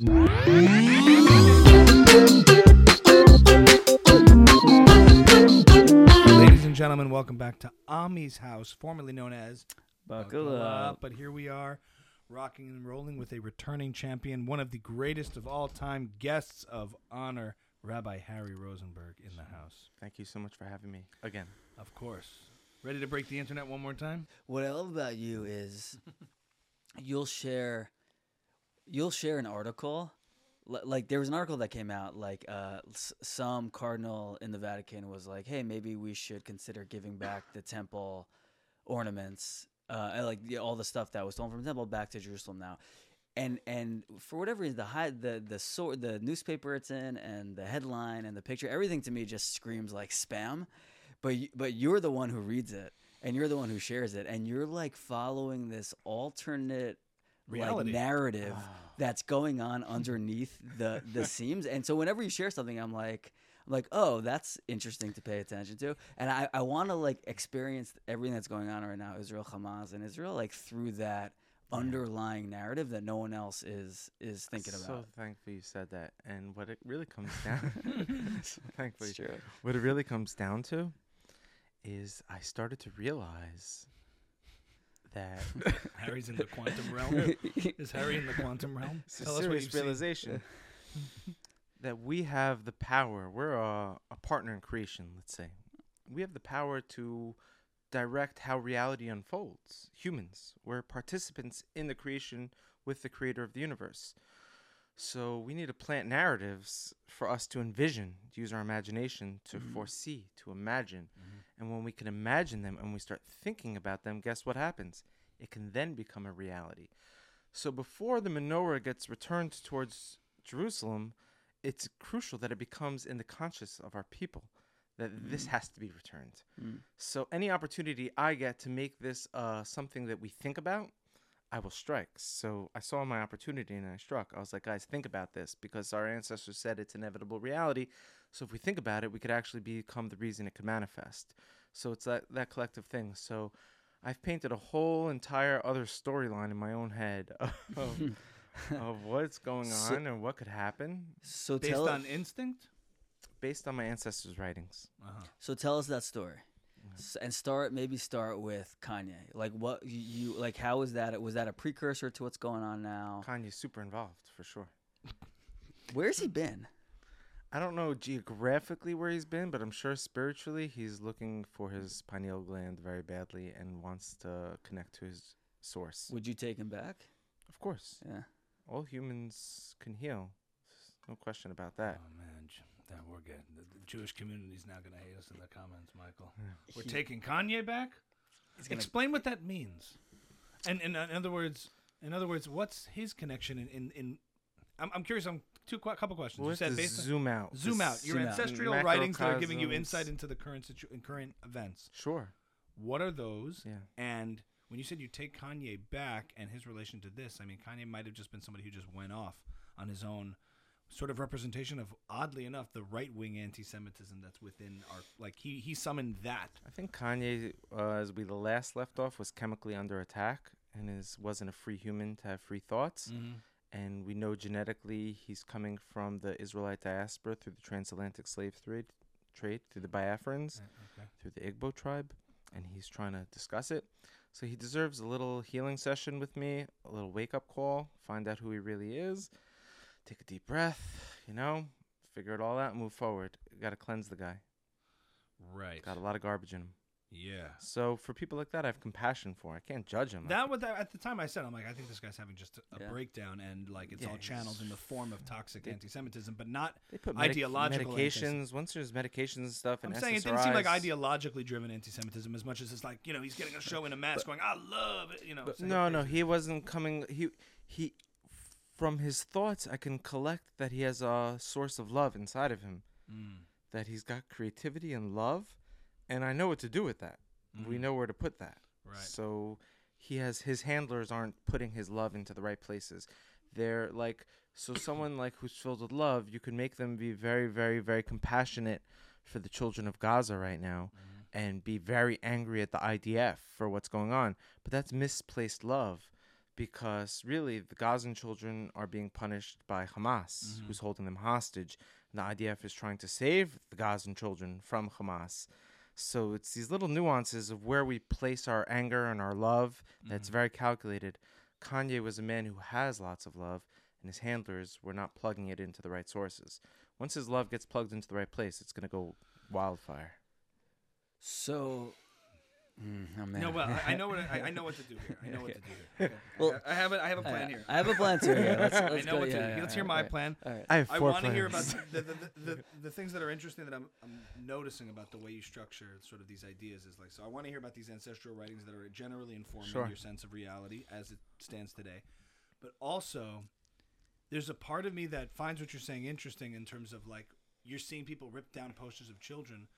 Ladies and gentlemen, welcome back to Ami's house, formerly known as Buckle up. But here we are, rocking and rolling with a returning champion, one of the greatest of all time guests of honor, Rabbi Harry Rozenberg in the house. Thank you so much for having me again. Of course. Ready to break the internet one more time? What I love about you is you'll share you'll share an article like there was an article that came out like uh, some cardinal in the Vatican was like, "Hey, maybe we should consider giving back the temple ornaments, uh, like all the stuff that was stolen from the temple back to Jerusalem now." And and for whatever reason, the high, the the sort the newspaper it's in and the headline and the picture, everything to me just screams like spam. But but you're the one who reads it and you're the one who shares it and you're like following this alternate Reality. like narrative ah. that's going on underneath the the seams. And so whenever you share something, I'm like I'm like, oh, that's interesting to pay attention to. And I, I wanna like experience everything that's going on right now, Israel Hamas and Israel, like through that underlying narrative that no one else is is thinking So about. So thankful you said that. And what it really comes down so thankfully what it really comes down to is I started to realize that Harry's in the quantum realm. Is Harry in the quantum realm? it's a Tell us what serious realization that we have the power. We're a, a partner in creation, let's say. We have the power to direct how reality unfolds. Humans, we're participants in the creation with the creator of the universe. So we need to plant narratives for us to envision, to use our imagination, to foresee, to imagine. And when we can imagine them and we start thinking about them, guess what happens? It can then become a reality. So before the menorah gets returned towards Jerusalem, it's crucial that it becomes in the conscious of our people that this has to be returned. Mm. So any opportunity I get to make this uh, something that we think about, I will strike. So I saw my opportunity and I struck. I was like, guys, think about this because our ancestors said it's inevitable reality. So if we think about it, we could actually become the reason it could manifest. So it's that that collective thing. So I've painted a whole entire other storyline in my own head of, of what's going So- on and what could happen So Based tell on instinct? based on my ancestors' writings. Uh-huh. So tell us that story, S- and start maybe start with Kanye. Like what you, you like? How was that? Was that a precursor to what's going on now? Kanye's super involved for sure. Where's he been? I don't know geographically where he's been, but I'm sure spiritually he's looking for his pineal gland very badly and wants to connect to his source. Would you take him back? Of course, Yeah. all humans can heal. No question about that. Oh man, J- that we're getting the, the Jewish community's now gonna hate us in the comments, Michael. We're He- taking Kanye back. He's gonna- Explain what that means. And, and uh, in other words, in other words, what's his connection in in? in I'm, I'm curious. I'm two qu- couple questions. We'll you have said to based on, zoom out. zoom out your Zoom out. ancestral writings that are giving you Macrocosms. insight into the current situ- in current events. Sure. What are those? Yeah. And when you said you take Kanye back and his relation to this, I mean, Kanye might have just been somebody who just went off on his own sort of representation of, oddly enough, the right wing anti Semitism that's within our. Like, he, he summoned that. I think Kanye, uh, as we the last left off, was chemically under attack and is wasn't a free human to have free thoughts. Mm-hmm. and we know genetically he's coming from the Israelite diaspora through the transatlantic slave trade, trade through the Biafrans, okay. through the Igbo tribe, and he's trying to discuss it. So he deserves a little healing session with me, a little wake up call, find out who he really is, take a deep breath, you know, figure it all out, and move forward. Got to cleanse the guy. Right. Got a lot of garbage in him. Yeah. So for people like that, I have compassion for. I can't judge him. That was at the time I said I'm like I think this guy's having just a, Yeah. breakdown and like it's Yeah, all channeled in the form of toxic They- anti-Semitism, but not. They put medic- ideological medications. Once there's medications and stuff, and I'm saying it didn't seem like ideologically driven anti-Semitism as much as it's like you know he's getting a show in a mask going I love it you know. But no, no, he wasn't coming. He he, from his thoughts, I can collect that he has a source of love inside of him. Mm. That he's got creativity and love, and I know what to do with that. We Mhm. know where to put that. Right. So he has his handlers aren't putting his love into the right places. They're like so someone like who's filled with love, you can make them be very, very, very compassionate for the children of Gaza right now Mhm. and be very angry at the IDF for what's going on. But that's misplaced love because really the Gazan children are being punished by Hamas, mm-hmm. who's holding them hostage. And the IDF is trying to save the Gazan children from Hamas. So it's these little nuances of where we place our anger and our love that's mm-hmm. very calculated. Kanye was a man who has lots of love, and his handlers were not plugging it into the right sources. Once his love gets plugged into the right place, it's going to go wildfire. So, mm, oh. No, well, I, I know what I, I know what to do here. I know what to do here. Well, I have a, I have a I- plan here. I have a plan too. Yeah, let's, let's I know go. what to yeah, do. yeah, Let's hear yeah, my alright, plan. All right. I have four I want to hear about the, the, the, the, the things that are interesting that I'm, I'm noticing about the way you structure sort of these ideas is like so I want to hear about these ancestral writings that are generally informing Sure. your sense of reality as it stands today, but also there's a part of me that finds what you're saying interesting in terms of like you're seeing people rip down posters of children,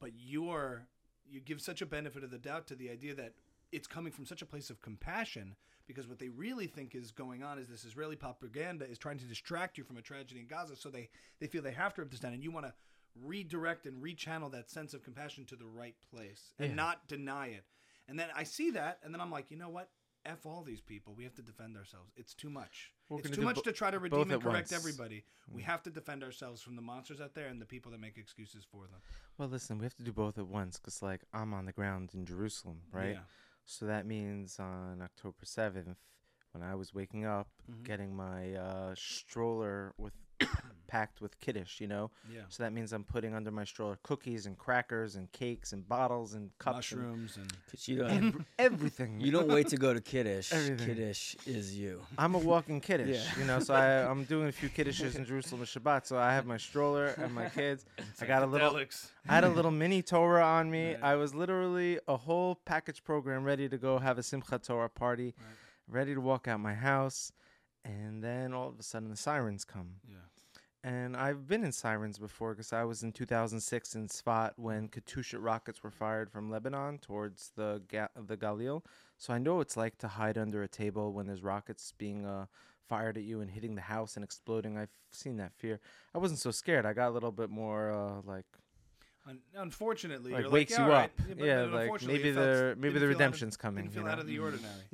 but you're you give such a benefit of the doubt to the idea that it's coming from such a place of compassion because what they really think is going on is this Israeli propaganda is trying to distract you from a tragedy in Gaza, so they they feel they have to rip this down, and you want to redirect and rechannel that sense of compassion to the right place and Yeah. not deny it. And then I see that, and then I'm like, you know what? F all these people. We have to defend ourselves. It's too much. We're it's too much bo- to try to redeem and correct once. Mm. everybody. We have to defend ourselves from the monsters out there and the people that make excuses for them. Well, listen, we have to do both at once because, like, I'm on the ground in Jerusalem, right? Yeah. So that means on October 7th, when I was waking up, Mhm. getting my uh, stroller with packed with kiddush, you know. Yeah. So that means I'm putting under my stroller cookies and crackers and cakes and bottles and cups and Mushrooms and 'Cause you don't, ev- everything. you don't wait to go to Kiddush. Everything. Kiddush is you. I'm a walking kiddush, Yeah. you know. So I, I'm doing a few kiddushes in Jerusalem and Shabbat. So I have my stroller and my kids. I got a little. Psychedelics. I had a little mini Torah on me. Right. I was literally a whole package program ready to go have a Simchat Torah party, Right. ready to walk out my house, and then all of a sudden the sirens come. Yeah. And I've been in sirens before because I was in 2006 in Sfat when Katyusha rockets were fired from Lebanon towards the Ga- the Galil. So I know what it's like to hide under a table when there's rockets being uh, fired at you and hitting the house and exploding. I've seen that fear. I wasn't so scared. I got a little bit more uh, like unfortunately, like wakes like, you yeah, all right. up. Yeah, then like maybe the maybe the out of- redemption's coming. Didn't feel you out of the ordinary.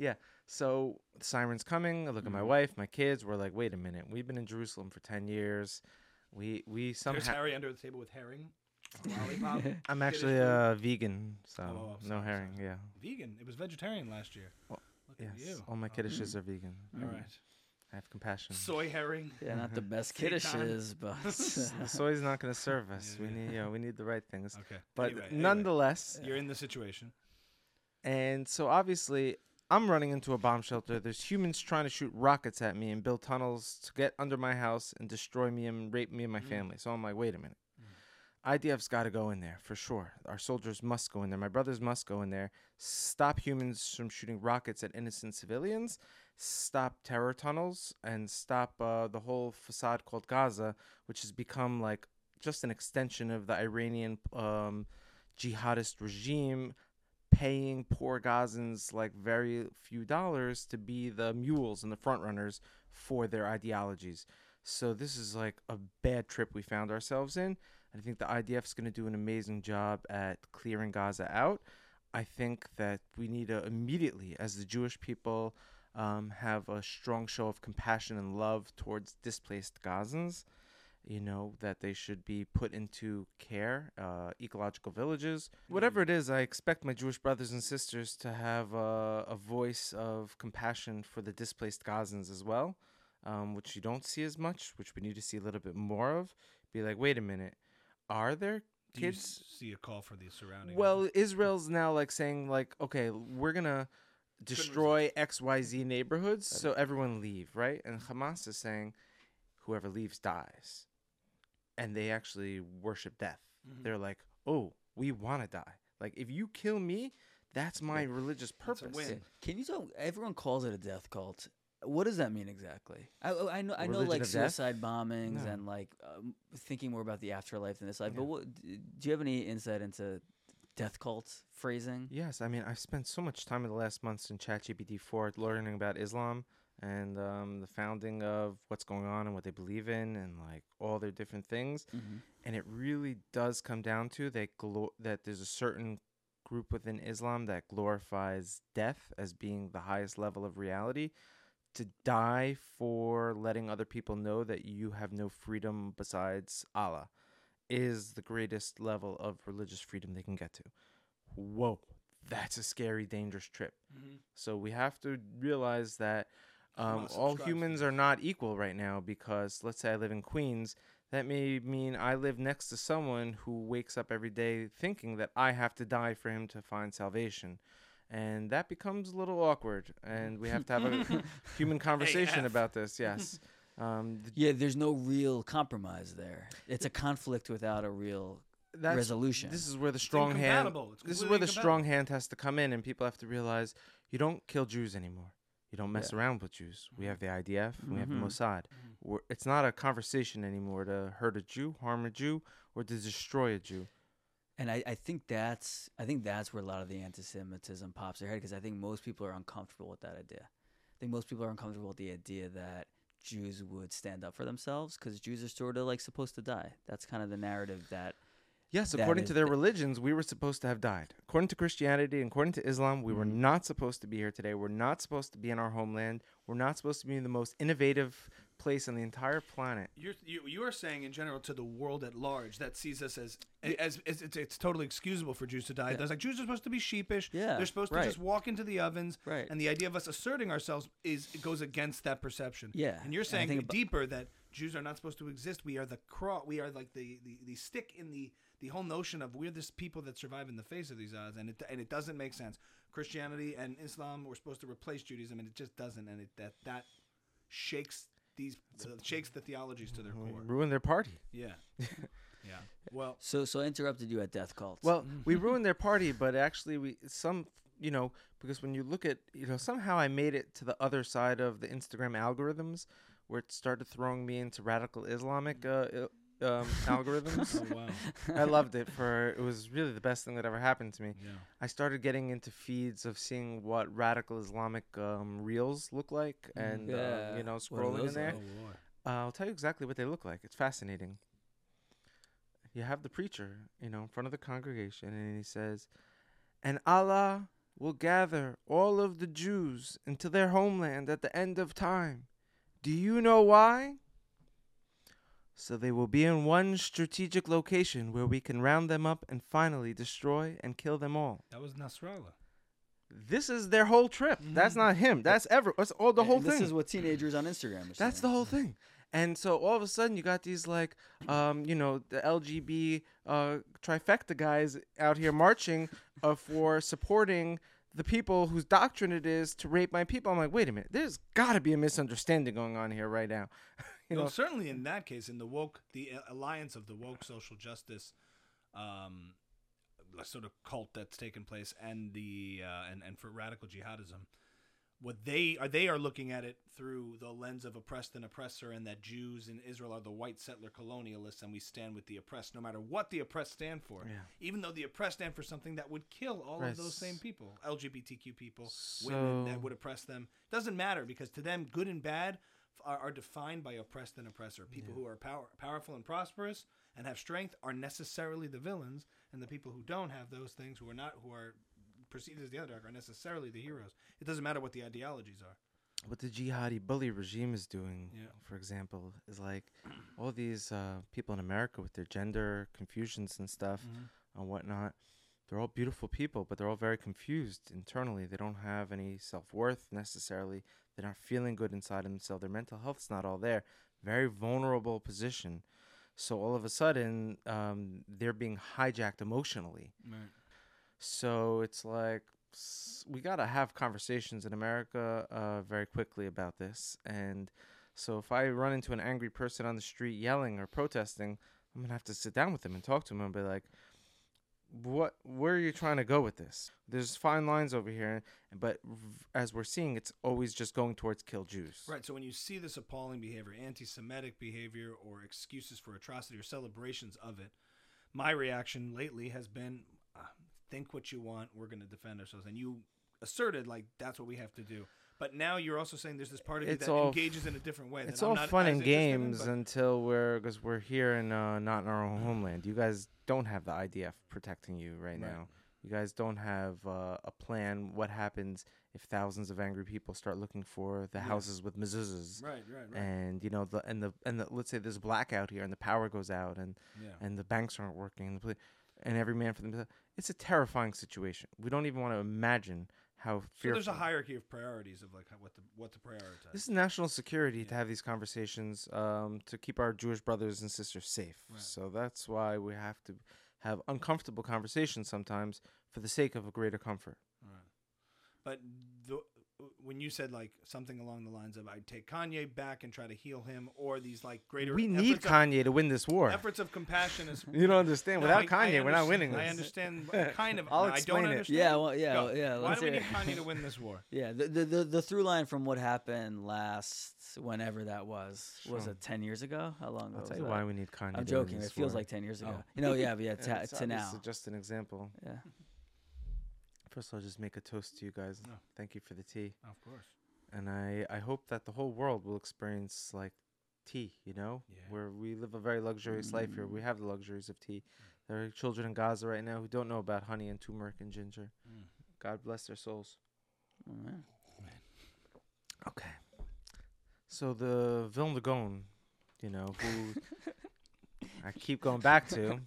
So the sirens coming. I look at my Mhm. wife, my kids. We're like, wait a minute. We've been in Jerusalem for ten years. We we There's somehow. Harry under the table with herring, lollipop. I'm Kiddush actually food. a vegan, so Oh, no sorry, herring. sorry. Yeah. vegan. It was vegetarian last year. Well, Look Yes. at you. All my Oh, kiddushes are vegan. All right. I have compassion. Soy herring. Yeah, not the best Seitan. Kiddushes, but the soy's not going to serve us. Yeah, we need, you know, we need the right things. Okay. But Anyway, anyway, nonetheless, you're in the situation. and so obviously, I'm running into a bomb shelter. There's humans trying to shoot rockets at me and build tunnels to get under my house and destroy me and rape me and my Mm. family. So I'm like, wait a minute. IDF's got to go in there for sure. Our soldiers must go in there. My brothers must go in there. Stop humans from shooting rockets at innocent civilians. Stop terror tunnels and stop uh, the whole facade called Gaza, which has become like just an extension of the Iranian um, jihadist regime paying poor Gazans like very few dollars to be the mules and the front runners for their ideologies. So this is like a bad trip we found ourselves in. I think the IDF is going to do an amazing job at clearing Gaza out. I think that we need to immediately, as the Jewish people, um, have a strong show of compassion and love towards displaced Gazans. You know, that they should be put into care, uh, ecological villages. Whatever it is, I expect my Jewish brothers and sisters to have a, a voice of compassion for the displaced Gazans as well, um, which you don't see as much, which we need to see a little bit more of. Be like, wait a minute, are there kids see a call for the surrounding? well, Israel's now like saying like, okay, we're gonna destroy X Y Z neighborhoods, so everyone leave, right? And Hamas is saying, whoever leaves dies, and they actually worship death. Mhm. They're like, oh, we want to die. Like if you kill me, that's my religious purpose. win. can you tell? Everyone calls it a death cult. What does that mean exactly? I, oh, I know, I know, like of death? suicide bombings No. and like um, thinking more about the afterlife than this life. But what, do you have any insight into death cult phrasing? Yes, I mean I've spent so much time in the last months in ChatGPT four learning about Islam and um, the founding of what's going on and what they believe in and like all their different things. Mm-hmm. and it really does come down to that glo- that there's a certain group within Islam that glorifies death as being the highest level of reality. To die for letting other people know that you have no freedom besides Allah is the greatest level of religious freedom they can get to. Whoa, that's a scary, dangerous trip. So we have to realize that um, all humans are not equal right now because let's say I live in Queens. That may mean I live next to someone who wakes up every day thinking that I have to die for him to find salvation. And that becomes a little awkward. And we have to have a human conversation AF. about this. Yes. Um, th- Yeah, there's no real compromise there. It's a conflict without a real that's, resolution. This is where the strong hand. This is where the strong hand has to come in, and people have to realize you don't kill Jews anymore. You don't mess Yeah. around with Jews. We have the IDF. We have the Mhm. Mossad. We're, it's not a conversation anymore to hurt a Jew, harm a Jew, or to destroy a Jew. And I, I think that's I think that's where a lot of the anti-Semitism pops their head because I think most people are uncomfortable with that idea. I think most people are uncomfortable with the idea that Jews would stand up for themselves because Jews are sort of like supposed to die. That's kind of the narrative that Yes, according is to their religions, we were supposed to have died. According to Christianity and according to Islam, we were Mhm. not supposed to be here today. We're not supposed to be in our homeland. We're not supposed to be in the most innovative place on the entire planet. You're, you you are saying in general to the world at large that sees us as as, as it's, it's totally excusable for Jews to die. Yeah. There's like Jews are supposed to be sheepish. Yeah, they're supposed right. to just walk into the ovens. Right. And the idea of us asserting ourselves is it goes against that perception. Yeah, And you're saying think abo- deeper that Jews are not supposed to exist. We are the craw. We are like the, the, the stick in the the whole notion of we're this people that survive in the face of these odds, and it and it doesn't make sense. Christianity and Islam were supposed to replace Judaism, and it just doesn't, and it that that shakes these uh, shakes the theologies to their core. Ruin their party. Yeah, yeah. Well, so so I interrupted you at death cults. Well, we ruined their party, but actually, we some you know because when you look at you know somehow I made it to the other side of the Instagram algorithms where it started throwing me into radical Islamic uh, il- um, algorithms. oh wow, I loved it for it was really the best thing that ever happened to me. yeah. I started getting into feeds of seeing what radical Islamic um, reels look like, and um, you know scrolling in those there. Oh. Uh, I'll tell you exactly what they look like. It's fascinating. You have the preacher, you know, in front of the congregation, and he says, And Allah will gather all of the Jews into their homeland at the end of time. Do you know why? So they will be in one strategic location where we can round them up and finally destroy and kill them all. That was Nasrallah. This is their whole trip. That's not him. That's ever. That's all the And whole this thing. This is what teenagers on Instagram are That's the whole thing. And so all of a sudden you got these like, um, you know, the LGB uh, trifecta guys out here marching uh, for supporting the people whose doctrine it is to rape my people. I'm like, wait a minute, there's got to be a misunderstanding going on here right now. you well, know, certainly in that case, in the woke, the uh, alliance of the woke social justice, um, sort of cult that's taken place, and the uh, and and for radical jihadism, what they are they are looking at it through the lens of oppressed and oppressor, and that Jews in Israel are the white settler colonialists, and we stand with the oppressed, no matter what the oppressed stand for. Yeah. Even though the oppressed stand for something that would kill all of those same people, LGBTQ people, women that would oppress them. Doesn't matter because to them, good and bad are, are defined by oppressed and oppressor. People who are power, powerful and prosperous and have strength are necessarily the villains, and the people who don't have those things, who are not, who are perceived as the underdog, are necessarily the heroes. It doesn't matter what the ideologies are. what the jihadi bully regime is doing, Yeah. for example, is like all these uh, people in America with their gender confusions and stuff and whatnot. They're all beautiful people, but they're all very confused internally. They don't have any self worth necessarily. They're not feeling good inside themselves. Their mental health's not all there. Very vulnerable position. So all of a sudden, um, they're being hijacked emotionally. Right. So it's like we got to have conversations in America uh, very quickly about this. And so if I run into an angry person on the street yelling or protesting, I'm gonna have to sit down with them and talk to them and be like, "What? Where are you trying to go with this? There's fine lines over here, but as we're seeing, it's always just going towards kill Jews. Right. So when you see this appalling behavior, anti-Semitic behavior, or excuses for atrocity or celebrations of it, my reaction lately has been, uh, think what you want. We're going to defend ourselves, and you asserted like that's what we have to do. But now you're also saying there's this part of you It's that f- engages in a different way. It's all fun and interested in, games until we're because we're here and uh, not in our own homeland. You guys don't have the IDF protecting you right, Right. now. You guys don't have uh, a plan. What happens if thousands of angry people start looking for the Yeah. houses with mezuzahs? Right, right, right. And you know the and the and the let's say there's a blackout here and the power goes out and yeah. and the banks aren't working and the poli- and every man for themselves. It's a terrifying situation. We don't even want to imagine how so there's a hierarchy of priorities of like how, what to what to prioritize. This is national security to have these conversations um, to keep our Jewish brothers and sisters safe. Right. So that's why we have to have uncomfortable conversations sometimes for the sake of a greater comfort. Right. But the, when you said like something along the lines of I'd take Kanye back and try to heal him, or these like greater we need efforts of- Kanye to win this war. efforts of compassion is You don't understand. No, Without I- I Kanye, we're not winning this. I understand kind of. I'll I explain don't it. understand. Yeah, well, yeah, Go. yeah. Why let's do we hear need it. Kanye to win this war? Yeah, the, the the the through line from what happened last, whenever that was, was it ten years ago? How long ago? I'll was tell you that? why we need Kanye. I'm joking. It feels war. like ten years ago. Oh. You know, yeah, but yeah, Yeah, to, it's to now. just an example. Yeah. First, I'll just make a toast to you guys. No. Thank you for the tea. Of course. and I I hope that the whole world will experience like tea. You know, Yeah. where we live a very luxurious life here. We Mm. have the luxuries of tea. There are children in Gaza right now who don't know about honey and turmeric and ginger. Mm. God bless their souls. All right. Okay. So the Vilna Gaon, you know, who I keep going back to.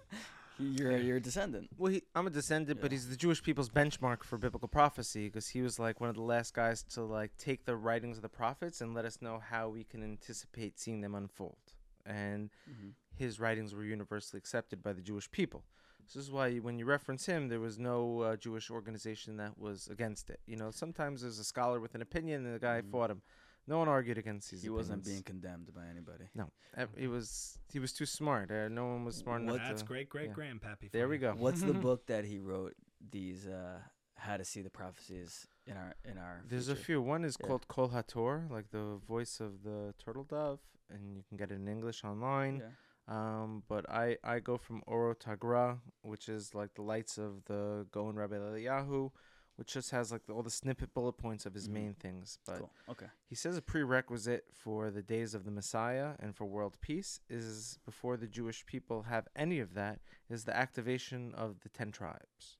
You're you're a descendant. Well, he, I'm a descendant, but he's the Jewish people's benchmark for biblical prophecy because he was like one of the last guys to like take the writings of the prophets and let us know how we can anticipate seeing them unfold. And Mhm. his writings were universally accepted by the Jewish people. This is why when you reference him, there was no uh, Jewish organization that was against it. You know, sometimes there's a scholar with an opinion and the guy Mhm. fought him. No one argued against these. He wasn't being condemned by anybody. No, he was. He was too smart. Uh, no one was smart enough. That's to, great, great yeah. grandpappy. There we go. What's the book that he wrote? These uh, how to see the prophecies in our in our. There's a few. One is Yeah. called Kol Hator, like the voice of the turtle dove, and you can get it in English online. Yeah. Um, but I, I go from Orot HaGra, which is like the lights of the Gaon Rabbi Eliyahu, which just has like the, all the snippet bullet points of his Mhm. main things. But Cool. Okay. he says a prerequisite for the days of the Messiah and for world peace is before the Jewish people have any of that is the activation of the ten tribes.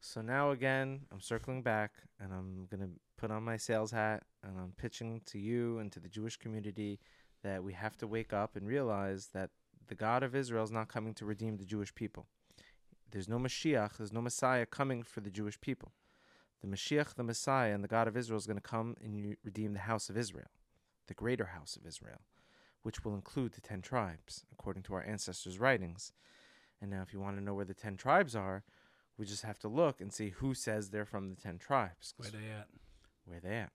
So now again, I'm circling back and I'm going to put on my sales hat and I'm pitching to you and to the Jewish community that we have to wake up and realize that the God of Israel is not coming to redeem the Jewish people. There's no Mashiach, there's no Messiah coming for the Jewish people. The Mashiach, the Messiah, and the God of Israel is going to come and you redeem the house of Israel, the greater house of Israel, which will include the ten tribes, according to our ancestors' writings. And now, if you want to know where the ten tribes are, we just have to look and see who says they're from the ten tribes. Where they at? Where they at?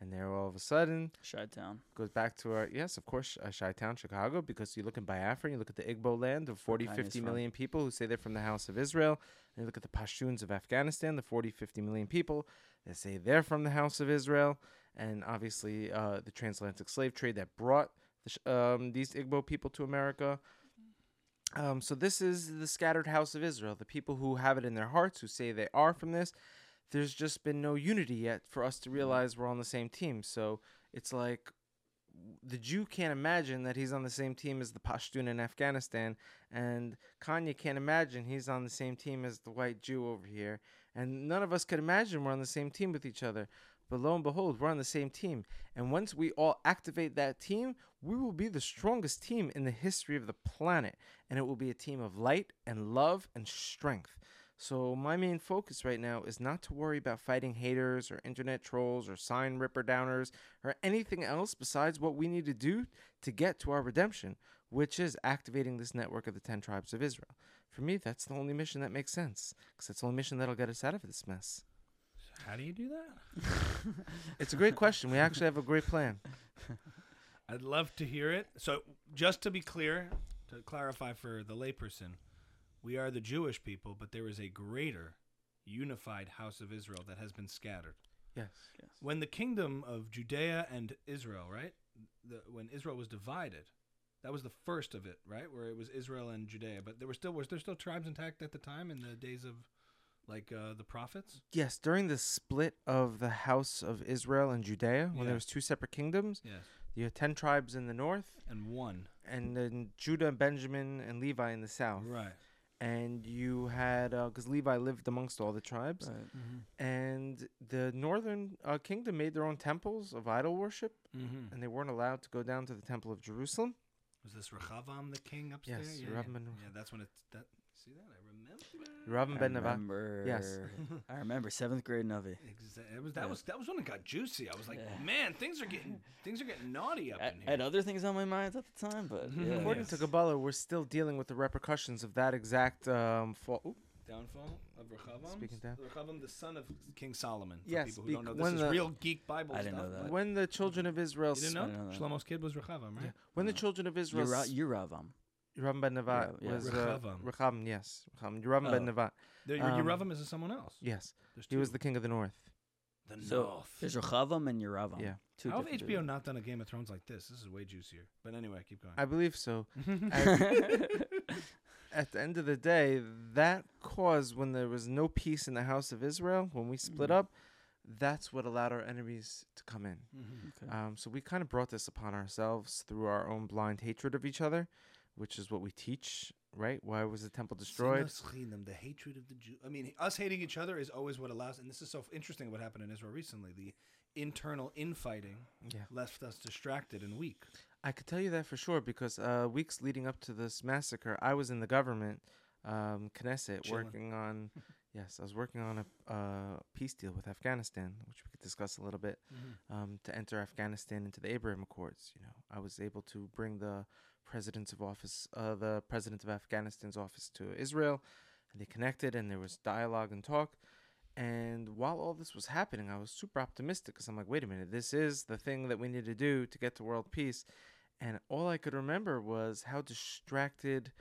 And there, all of a sudden, Chi Town. goes back to our yes, of course, uh, Chi-Town, Chicago, because you look in Biafra, you look at the Igbo land of 40, Kanye's 50 from. people who say they're from the House of Israel, and you look at the Pashtuns of Afghanistan, the 40, 50 million people that say they're from the House of Israel, and obviously uh, the transatlantic slave trade that brought the, um, these Igbo people to America. Um, so this is the scattered House of Israel, the people who have it in their hearts, who say they are from this. There's just been no unity yet for us to mm. realize we're on the same team. So it's like the Jew can't imagine that he's on the same team as the Pashtun in Afghanistan, and Kanye can't imagine he's on the same team as the white Jew over here, and none of us could imagine we're on the same team with each other. But lo and behold, we're on the same team, and once we all activate that team, we will be the strongest team in the history of the planet, and it will be a team of light and love and strength. So my main focus right now is not to worry about fighting haters or internet trolls or sign ripper downers or anything else besides what we need to do to get to our redemption, which is activating this network of the 10 tribes of Israel. For me, that's the only mission that makes sense because that's the only mission that'll get us out of this mess. How do you do that? It's a great question. We actually have a great plan. I'd love to hear it. So, just to be clear, to clarify for the layperson, we are the Jewish people, but there is a greater, unified house of Israel that has been scattered. Yes. Yes. When the kingdom of Judea and Israel, right? The, when Israel was divided, that was the first of it, right? Where it was Israel and Judea, but there were still was there still tribes intact at the time in the days of like uh, the prophets? Yes, during the split of the house of Israel and Judea, when Yeah. there was two separate kingdoms, Yes. you had 10 tribes in the north And one. and then Judah, Benjamin, and Levi in the south. Right. And you had because Levi lived amongst all the tribes, Right. and the northern uh, kingdom made their own temples of idol worship, Mm-hmm. and they weren't allowed to go down to the temple of Jerusalem. Was this Rechavam the king upstairs? Yes, yeah, Rehavam yeah. yeah, that's when it's that. See that? I remember. Rehavam ben Nevat. Yes. I remember seventh grade Navi. Exa- it was, that Yeah. was that was when it got juicy. I was like, Yeah. man, things are getting things are getting naughty up I, in I here. had other things on my mind at the time, but yeah. According Yes. to Kabbalah, we're still dealing with the repercussions of that exact um, fall. Oop, Downfall of Rechavam. Speaking down. Rechavam, the son of King Solomon. For Yes, people who don't know, this when is the- real geek Bible I didn't stuff. know that. when the children of Israel, You didn't know? know. Shlomo's kid was Rechavam, right? Yeah. when the children of Israel, Yura- s- Yuravam. Yeravim ben Nevat Yeah, yeah. was uh, Rechavam. Rechavam, yes, Rechavam. Yeravim ben Oh. Nevat, Um, Yeravam is someone else. yes, he was the king of the north. the So North. there's Rechavam and Yuravam. Yeah. Two How have different HBO not done a Game of Thrones like this? This is way juicier. But anyway, keep going. I believe so. dudes. At the end of the day, that caused when there was no peace in the house of Israel, when we split Mhm. up, that's what allowed our enemies to come in. Mhm. Okay. Um, so we kind of brought this upon ourselves through our own blind hatred of each other, which is what we teach, right? Why was the temple destroyed? The hatred of the Jew. I mean, us hating each other is always what allows, and this is so interesting what happened in Israel recently. The internal infighting Yeah. left us distracted and weak. I could tell you that for sure because uh, weeks leading up to this massacre, I was in the government, um, Knesset, Chilling. working on. yes, I was working on a uh, peace deal with Afghanistan, which we could discuss a little bit. Um, to enter Afghanistan into the Abraham Accords, you know, I was able to bring the president's of office, uh, the president of Afghanistan's office to Israel, and they connected, and there was dialogue and talk. And while all this was happening, I was super optimistic because I'm like, wait a minute, this is the thing that we need to do to get to world peace. And all I could remember was how distracted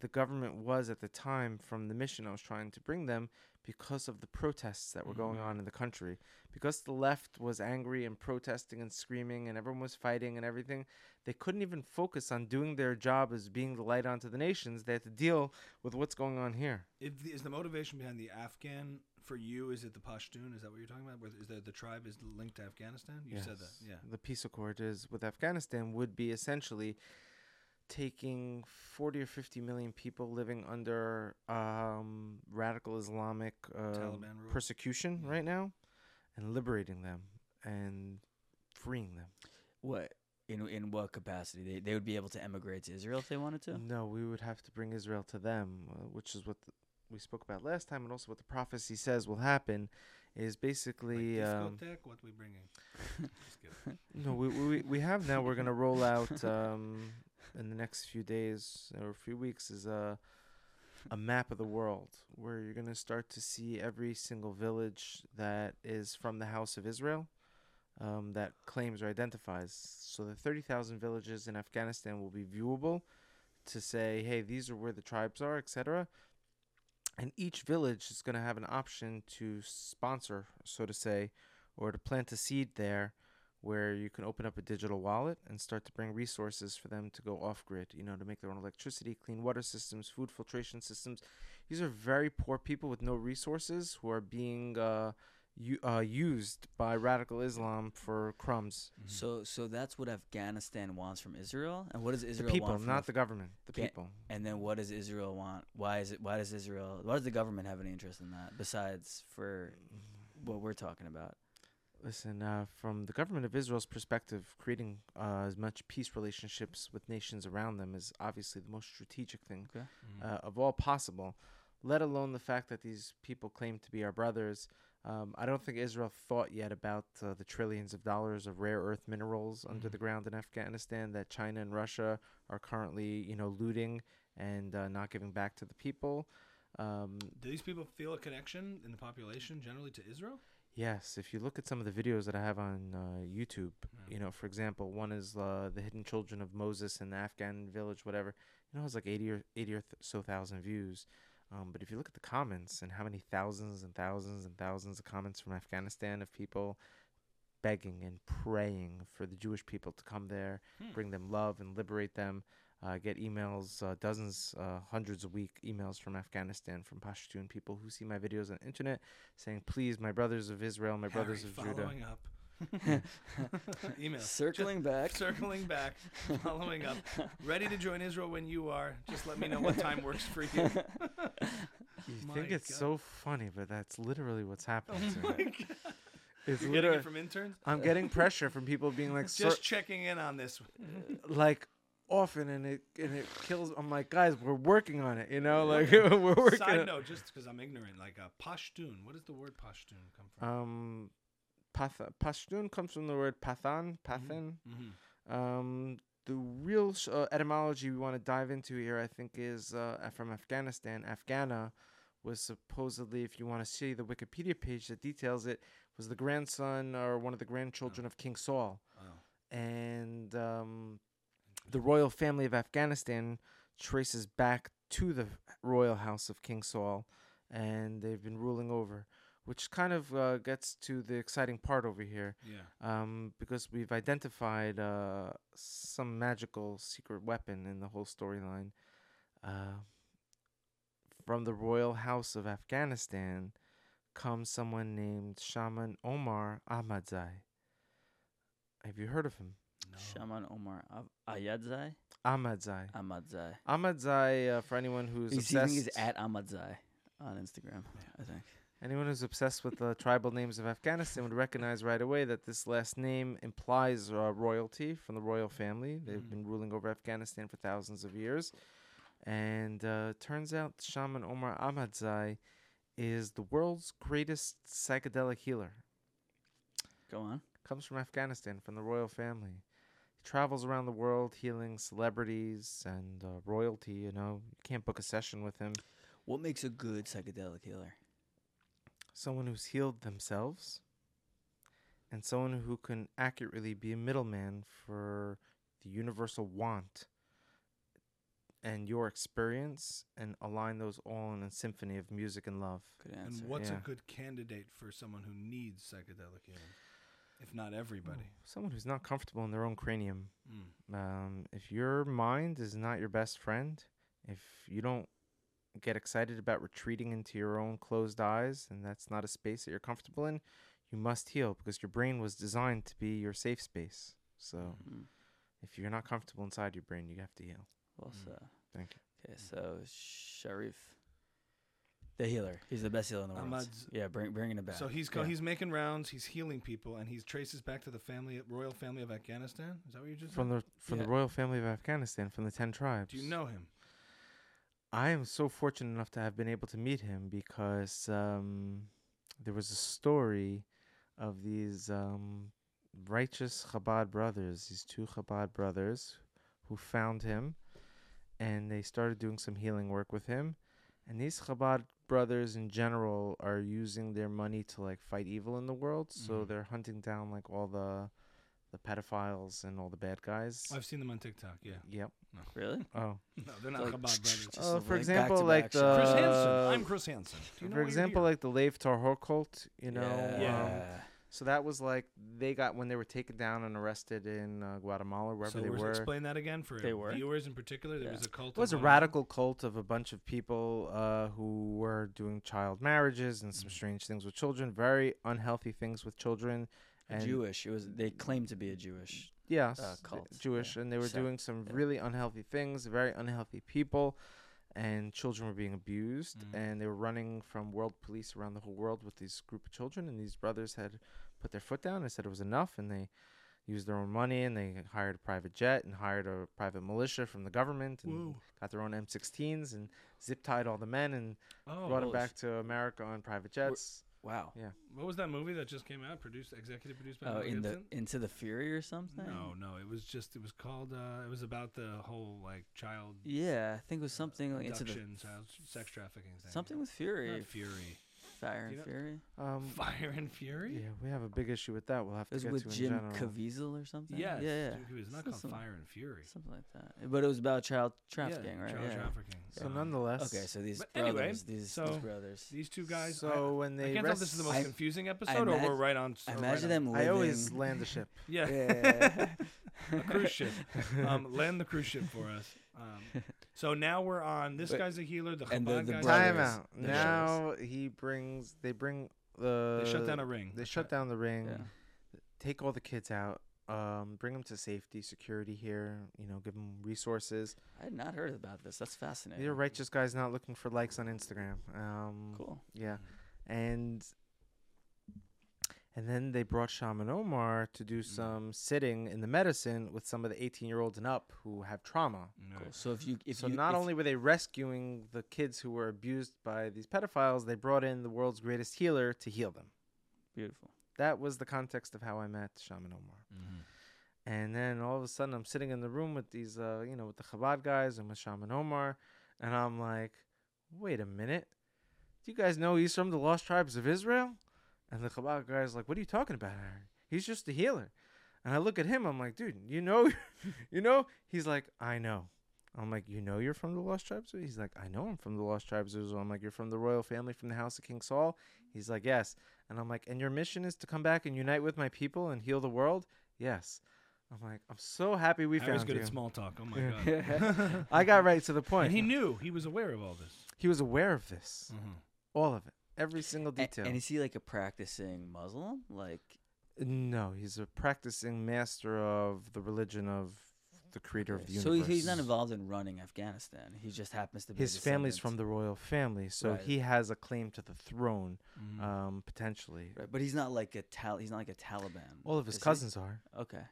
the government was at the time from the mission I was trying to bring them because of the protests that were going Mhm. on in the country. Because the left was angry and protesting and screaming and everyone was fighting and everything, they couldn't even focus on doing their job as being the light onto the nations. They had to deal with what's going on here. If the, is the motivation behind the Afghan for you? Is it the Pashtun? Is that what you're talking about? Is the the tribe is linked to Afghanistan? You said that, yeah. The peace accord is with Afghanistan would be essentially taking 40 or 50 million people living under um, radical Islamic uh, persecution Yeah. right now and liberating them and freeing them. what in in what capacity they they would be able to emigrate to Israel if they wanted to? No, we would have to bring Israel to them, uh, which is what the, we spoke about last time, and also what the prophecy says will happen. Is basically like um, what we bringing? Just kidding. no, we, we we have now. We're gonna roll out um, in the next few days or a few weeks is a a map of the world where you're gonna start to see every single village that is from the House of Israel. Um, that claims or identifies. So the 30,000 villages in Afghanistan will be viewable to say, hey, these are where the tribes are, etc. And each village is going to have an option to sponsor, so to say, or to plant a seed there where you can open up a digital wallet and start to bring resources for them to go off grid, you know, to make their own electricity, clean water systems, food filtration systems. These are very poor people with no resources who are being uh, u- uh, used by radical Islam for crumbs. So so that's what Afghanistan wants from Israel, and what does Israel the people, want from not the government. The Ga- people. And then what does Israel want? Why is it? Why does Israel? Why does the government have any interest in that besides for what we're talking about? Listen, uh, from the government of Israel's perspective, creating uh, as much peace relationships with nations around them is obviously the most strategic thing Okay. Mhm. uh, of all possible. Let alone the fact that these people claim to be our brothers. Um, I don't think Israel thought yet about uh, the trillions of dollars of rare earth minerals under Mhm. the ground in Afghanistan that China and Russia are currently, you know, looting and uh, not giving back to the people. Um, Do these people feel a connection in the population generally to Israel? Yes, if you look at some of the videos that I have on uh, YouTube, Yeah. you know, for example, one is uh, the hidden children of Moses in the Afghan village, whatever. You know, it has like eighty or eighty or th- so thousand views. Um, but if you look at the comments and how many thousands and thousands and thousands of comments from Afghanistan of people begging and praying for the Jewish people to come there, Hmm. bring them love and liberate them. Uh, get emails, uh, dozens, uh, hundreds a week emails from Afghanistan from Pashtun people who see my videos on the internet saying, "Please, my brothers of Israel, my brothers Harry of Judah." following up. Email. Circling back. Circling back, following up. Ready to join Israel when you are. Just let me know what time works for you. You My think it's God. so funny, but that's literally what's happening. to my me. God. It's You're literally. it from interns? I'm getting pressure from people being like, Just checking in on this. like often, and it and it kills. I'm like, guys, we're working on it. You know, like we're working. Side note, just because I'm ignorant, like uh, Pashtun. What does the word Pashtun come from? Um, Path- Pashtun comes from the word pathan, pathan. hmm Um, the real uh, etymology we want to dive into here, I think, is uh, from Afghanistan. Afghana was supposedly, if you want to see the Wikipedia page that details it, was the grandson or one of the grandchildren of King Saul. Oh. And um, the royal family of Afghanistan traces back to the royal house of King Saul, and they've been ruling over, which kind of uh, gets to the exciting part over here Yeah. um, because we've identified uh, some magical secret weapon in the whole storyline. Uh, from the royal house of Afghanistan comes someone named Shaman Omar Ahmadzai. Have you heard of him? No. Shaman Omar Ayadzai? Ahmadzai. Ahmadzai. Ahmadzai, uh, for anyone who's He's, obsessed, he's at Ahmadzai on Instagram, I think. anyone who's obsessed with the tribal names of Afghanistan would recognize right away that this last name implies uh, royalty from the royal family. They've Mhm. been ruling over Afghanistan for thousands of years, and uh, turns out Shaman Omar Ahmadzai is the world's greatest psychedelic healer. Go on. Comes from Afghanistan, from the royal family. He travels around the world healing celebrities and uh, royalty. You know, you can't book a session with him. What makes a good psychedelic healer? someone who's healed themselves and someone who can accurately be a middleman for the universal want and your experience and align those all in a symphony of music and love. Good And what's Yeah. a good candidate for someone who needs psychedelic healing? If not everybody. Someone who's not comfortable in their own cranium. Mm. Um, if your mind is not your best friend, if you don't get excited about retreating into your own closed eyes, and that's not a space that you're comfortable in, you must heal because your brain was designed to be your safe space. So Mm, if you're not comfortable inside your brain, you have to heal. well Mm. said. Thank you. Okay, so Sharif, the healer. He's the best healer in the world. Ahmad's- yeah, bring bringing it back. So he's go, Yeah. he's making rounds. He's healing people, and he traces back to the family, royal family of Afghanistan. Is that what you just From said? the from Yeah. the royal family of Afghanistan, from the ten tribes. Do you know him? I am so fortunate enough to have been able to meet him because um, there was a story of these um, righteous Chabad brothers, these two Chabad brothers, who found him, and they started doing some healing work with him. And these Chabad brothers, in general, are using their money to like fight evil in the world. So Mhm. they're hunting down like all the the pedophiles and all the bad guys. I've seen them on TikTok. Yeah. Yep. really. Oh. No, they're not Like- Chabad brothers. Oh, like for example, like shit. the Chris Hansen. I'm Chris Hansen. Do you know for example, like the Lev Tahor cult, you know. um, yeah. So that was like they got when they were taken down and arrested in uh, Guatemala, wherever so they we're- were. explain that again for They were? viewers in particular. There Yeah. was a cult. It was a Guatemala? radical cult of a bunch of people uh, who were doing child marriages and some Mhm. strange things with children, very unhealthy things with children. And Jewish. It was. They claimed to be a Jewish. yes, uh, cult, Jewish, yeah. and they were So- doing some yeah. really unhealthy things, very unhealthy people, and children were being abused, Mhm. and they were running from world police around the whole world with these group of children, and these brothers had put their foot down and said it was enough, and they used their own money, and they hired a private jet and hired a private militia from the government, and Whoa. got their own M16s and zip tied all the men and Oh, brought them back to America on private jets. Wow. Yeah. What was that movie that just came out? Produced, executive produced by Oh, Mel in the into the fury or something. No, no. It was just. It was called. Uh, it was about the whole like child Yeah, I think it was something like into the child sex trafficking thing. something with fury, Not Fury. Fire and fury. Um, Fire and Fury. yeah, we have a big issue with that. We'll have to It to was get with to in Jim general. Caviezel or something. Yes. yeah, yeah. It was not called some- Fire and Fury. something like that. But it was about child trafficking, yeah, right? Child yeah. trafficking. So Um, nonetheless, Okay, so these But brothers, anyway, these, so these brothers. These two guys. So when I, I they can't tell if this is the most I- confusing episode or imag- we're right on. I imagine right on- them I always land the ship. Yeah. Yeah. a cruise ship. Um, land the cruise ship for us. Um, so now we're on. This But- guy's a healer. The and the- Chabad the guy's Time brothers, out. the Now he brings. They bring the. They shut down a ring. They shut down the ring. yeah. take all the kids out, um, bring them to safety, security here. You know, give them resources. I had not heard about this. That's fascinating. These are righteous guys not looking for likes on Instagram. Um, Cool. Yeah, and and then they brought Shaman Omar to do some sitting in the medicine with some of the 18 year olds and up who have trauma. Cool. So if you if so you not if- only were they rescuing the kids who were abused by these pedophiles, they brought in the world's greatest healer to heal them. beautiful. That was the context of how I met Shaman Omar. And then all of a sudden, I'm sitting in the room with these, uh, you know, with the Chabad guys and with Shaman Omar, and I'm like, wait a minute, do you guys know he's from the Lost Tribes of Israel? And the Chabad guy's like, what are you talking about, Harry? He's just a healer. And I look at him, I'm like, dude, you know, you know? He's like, I know. I'm like, you know, you're from the Lost Tribes. He's like, I know I'm from the Lost Tribes. I'm like, you're from the royal family from the house of King Saul. He's like, yes. And I'm like, and your mission is to come back and unite with my people and heal the world. Yes. I'm like, I'm so happy we Harry's found good you. at small talk. Oh my god. I got right to the point. and he knew. He was aware of all this. He was aware of this, Mhm. all of it, every single A- detail. And, is he like a practicing Muslim? Like no, he's a practicing master of the religion of the creator of the so universe. he- he's not involved in running Afghanistan. He just happens to be His family's from the royal family, so Right. he has a claim to the throne, Mhm. um, potentially. Right, but he's not like a tal. He's not like a Taliban. All of his is he? cousins are Okay,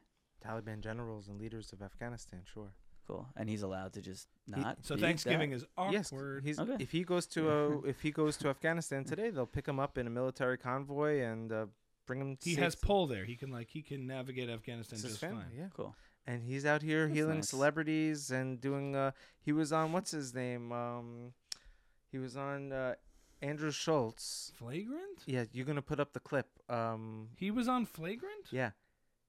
Taliban generals and leaders of Afghanistan. Sure. Cool. And he's allowed to just not. so be Thanksgiving that? is Yes, awkward. he's Okay. if he goes to a if he goes to Afghanistan today, they'll pick him up in a military convoy and uh, bring him. he safe has to- pull there. He can like he can navigate Afghanistan it's his just family, fine. yeah. cool. And he's out here That's healing nice. celebrities and doing. Uh, he was on what's his name? Um, he was on uh, Andrew Schulz. Flagrant? Yeah, you're gonna put up the clip. Um, He was on Flagrant? yeah.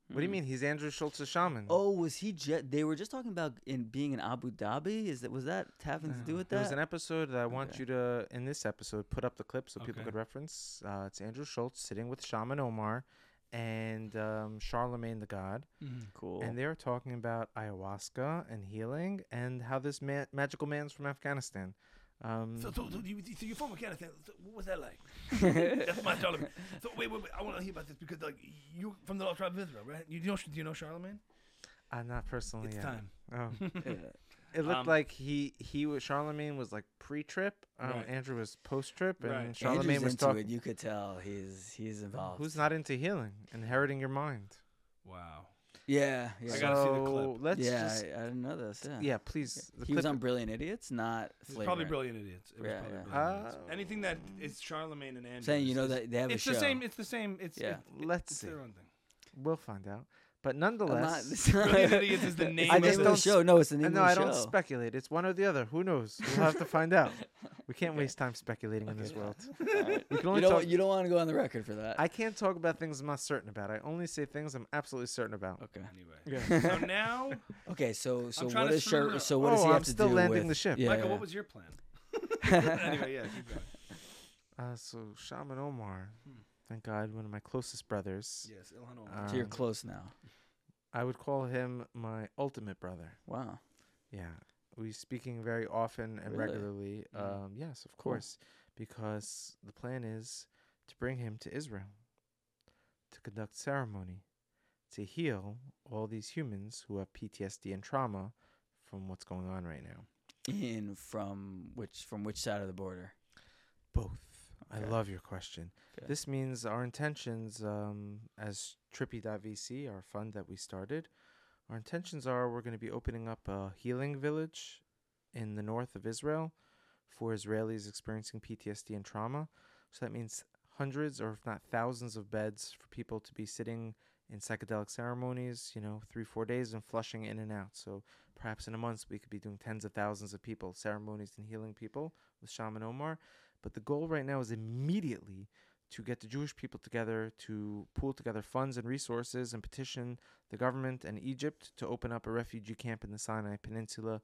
What do you Hmm. mean? He's Andrew Schulz's shaman. Oh, was he? Je- they were just talking about in being in Abu Dhabi. Is that was that having to do with There that? was an episode that I want Okay. you to, in this episode, put up the clip so people Okay. could reference. Uh, it's Andrew Schulz sitting with Shaman Omar and um, Charlemagne the God. cool. And they're talking about ayahuasca and healing and how this ma- magical man's from Afghanistan. Um, So, so, so, you, so you're from Afghanistan. So what was that like? That's my Charlemagne. So wait, wait, wait. I want to hear about this because like you from the Lost Tribe of Israel, right? You know, do you know Charlemagne? uh, not personally. It's yet. time. Oh. Yeah. It looked Um, like he he was Charlemagne was like pre-trip. Um, Right. Andrew was post-trip, and Right. Charlemagne Andrew's was into talking. it. You could tell he's he's involved. Who's not into healing, inheriting your mind? Wow. Yeah, yeah. I gotta see the So, clip. Let's yeah, just I, I didn't know this. Yeah. yeah, please. The he was clip- on Brilliant Idiots, not It's probably brilliant idiots. It was Yeah, probably yeah. brilliant idiots. Uh, Anything that is Charlemagne and Andrew. Saying you know that they have it's a the same. It's the same. It's Yeah. it- Let's it's see. their own thing. We'll find out. But I'm not- nonetheless, Brilliant Idiots is the name I of just the- don't show. No, it's the name and no, of I the don't speculate. It's one or the other. Who knows? We'll have to find out. We can't waste time speculating in this world. Alright. We can You don't. talk. You don't want to go on the record for that. I can't talk about things I'm not certain about. I only say things I'm absolutely certain about. okay. Anyway. Yeah. So now, Okay. So so what is what to does screw it Sher- so what does Oh, he have I'm to still do landing with- the ship. Yeah, Michael, yeah. what was your plan? anyway, yeah, keep going. Uh, so Shaman Omar, Hmm. thank God, one of my closest brothers. Yes, Ilhan Omar. so you're Um, close now. I would call him my ultimate brother. Wow. Yeah, we speaking very often and Really? regularly. Mhm. Um, yes, of Cool. course, because the plan is to bring him to Israel to conduct ceremony to heal all these humans who have PTSD and trauma from what's going on right now. In from which from which side of the border? Both. I love your question. Okay. This means our intentions um, as Trippy.vc, our fund that we started, our intentions are we're going to be opening up a healing village in the north of Israel for Israelis experiencing PTSD and trauma. So that means hundreds or if not thousands of beds for people to be sitting in psychedelic ceremonies, you know, three, four days and flushing in and out. So perhaps in a month we could be doing tens of thousands of people, ceremonies and healing people with Shaman Omar. But the goal right now is immediately to get the Jewish people together to pool together funds and resources and petition the government and Egypt to open up a refugee camp in the Sinai Peninsula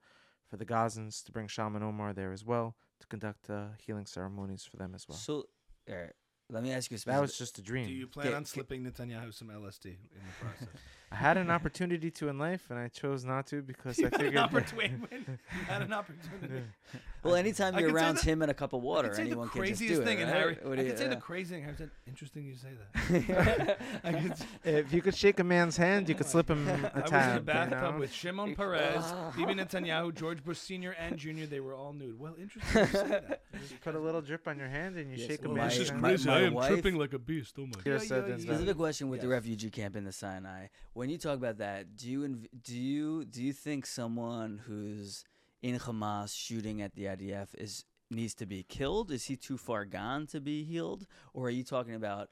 for the Gazans to bring Shaman Omar there as well to conduct uh, healing ceremonies for them as well. So, all right. Let me ask you that was just a dream. Do you plan Okay, on okay. slipping Netanyahu some LSD in the process? I had an opportunity to in life, and I chose not to because You I had an figured. opportunity. Had an opportunity. Well, anytime I you're around the- him and a cup of water, could say the anyone can just do it. thing in right? Harry. What I do you- could say the uh, yeah. crazy thing. I said, interesting you say that. Could, if you could shake a man's hand, you could slip him a I tab. I was in the tab. you bathtub know? with Shimon Peres, Bibi Netanyahu, George Bush Senior, and Junior. They were all nude. Well, interesting you say that. Put a little drip on your hand and you Yes, shake a well, man's this is hand. crazy. my wife- tripping like a beast. Oh my Yes, said that- Specific question with the refugee camp in the Sinai. When you talk about that, do you do you do you think someone who's in Hamas shooting at the IDF is needs to be killed? Is he too far gone to be healed, or are you talking about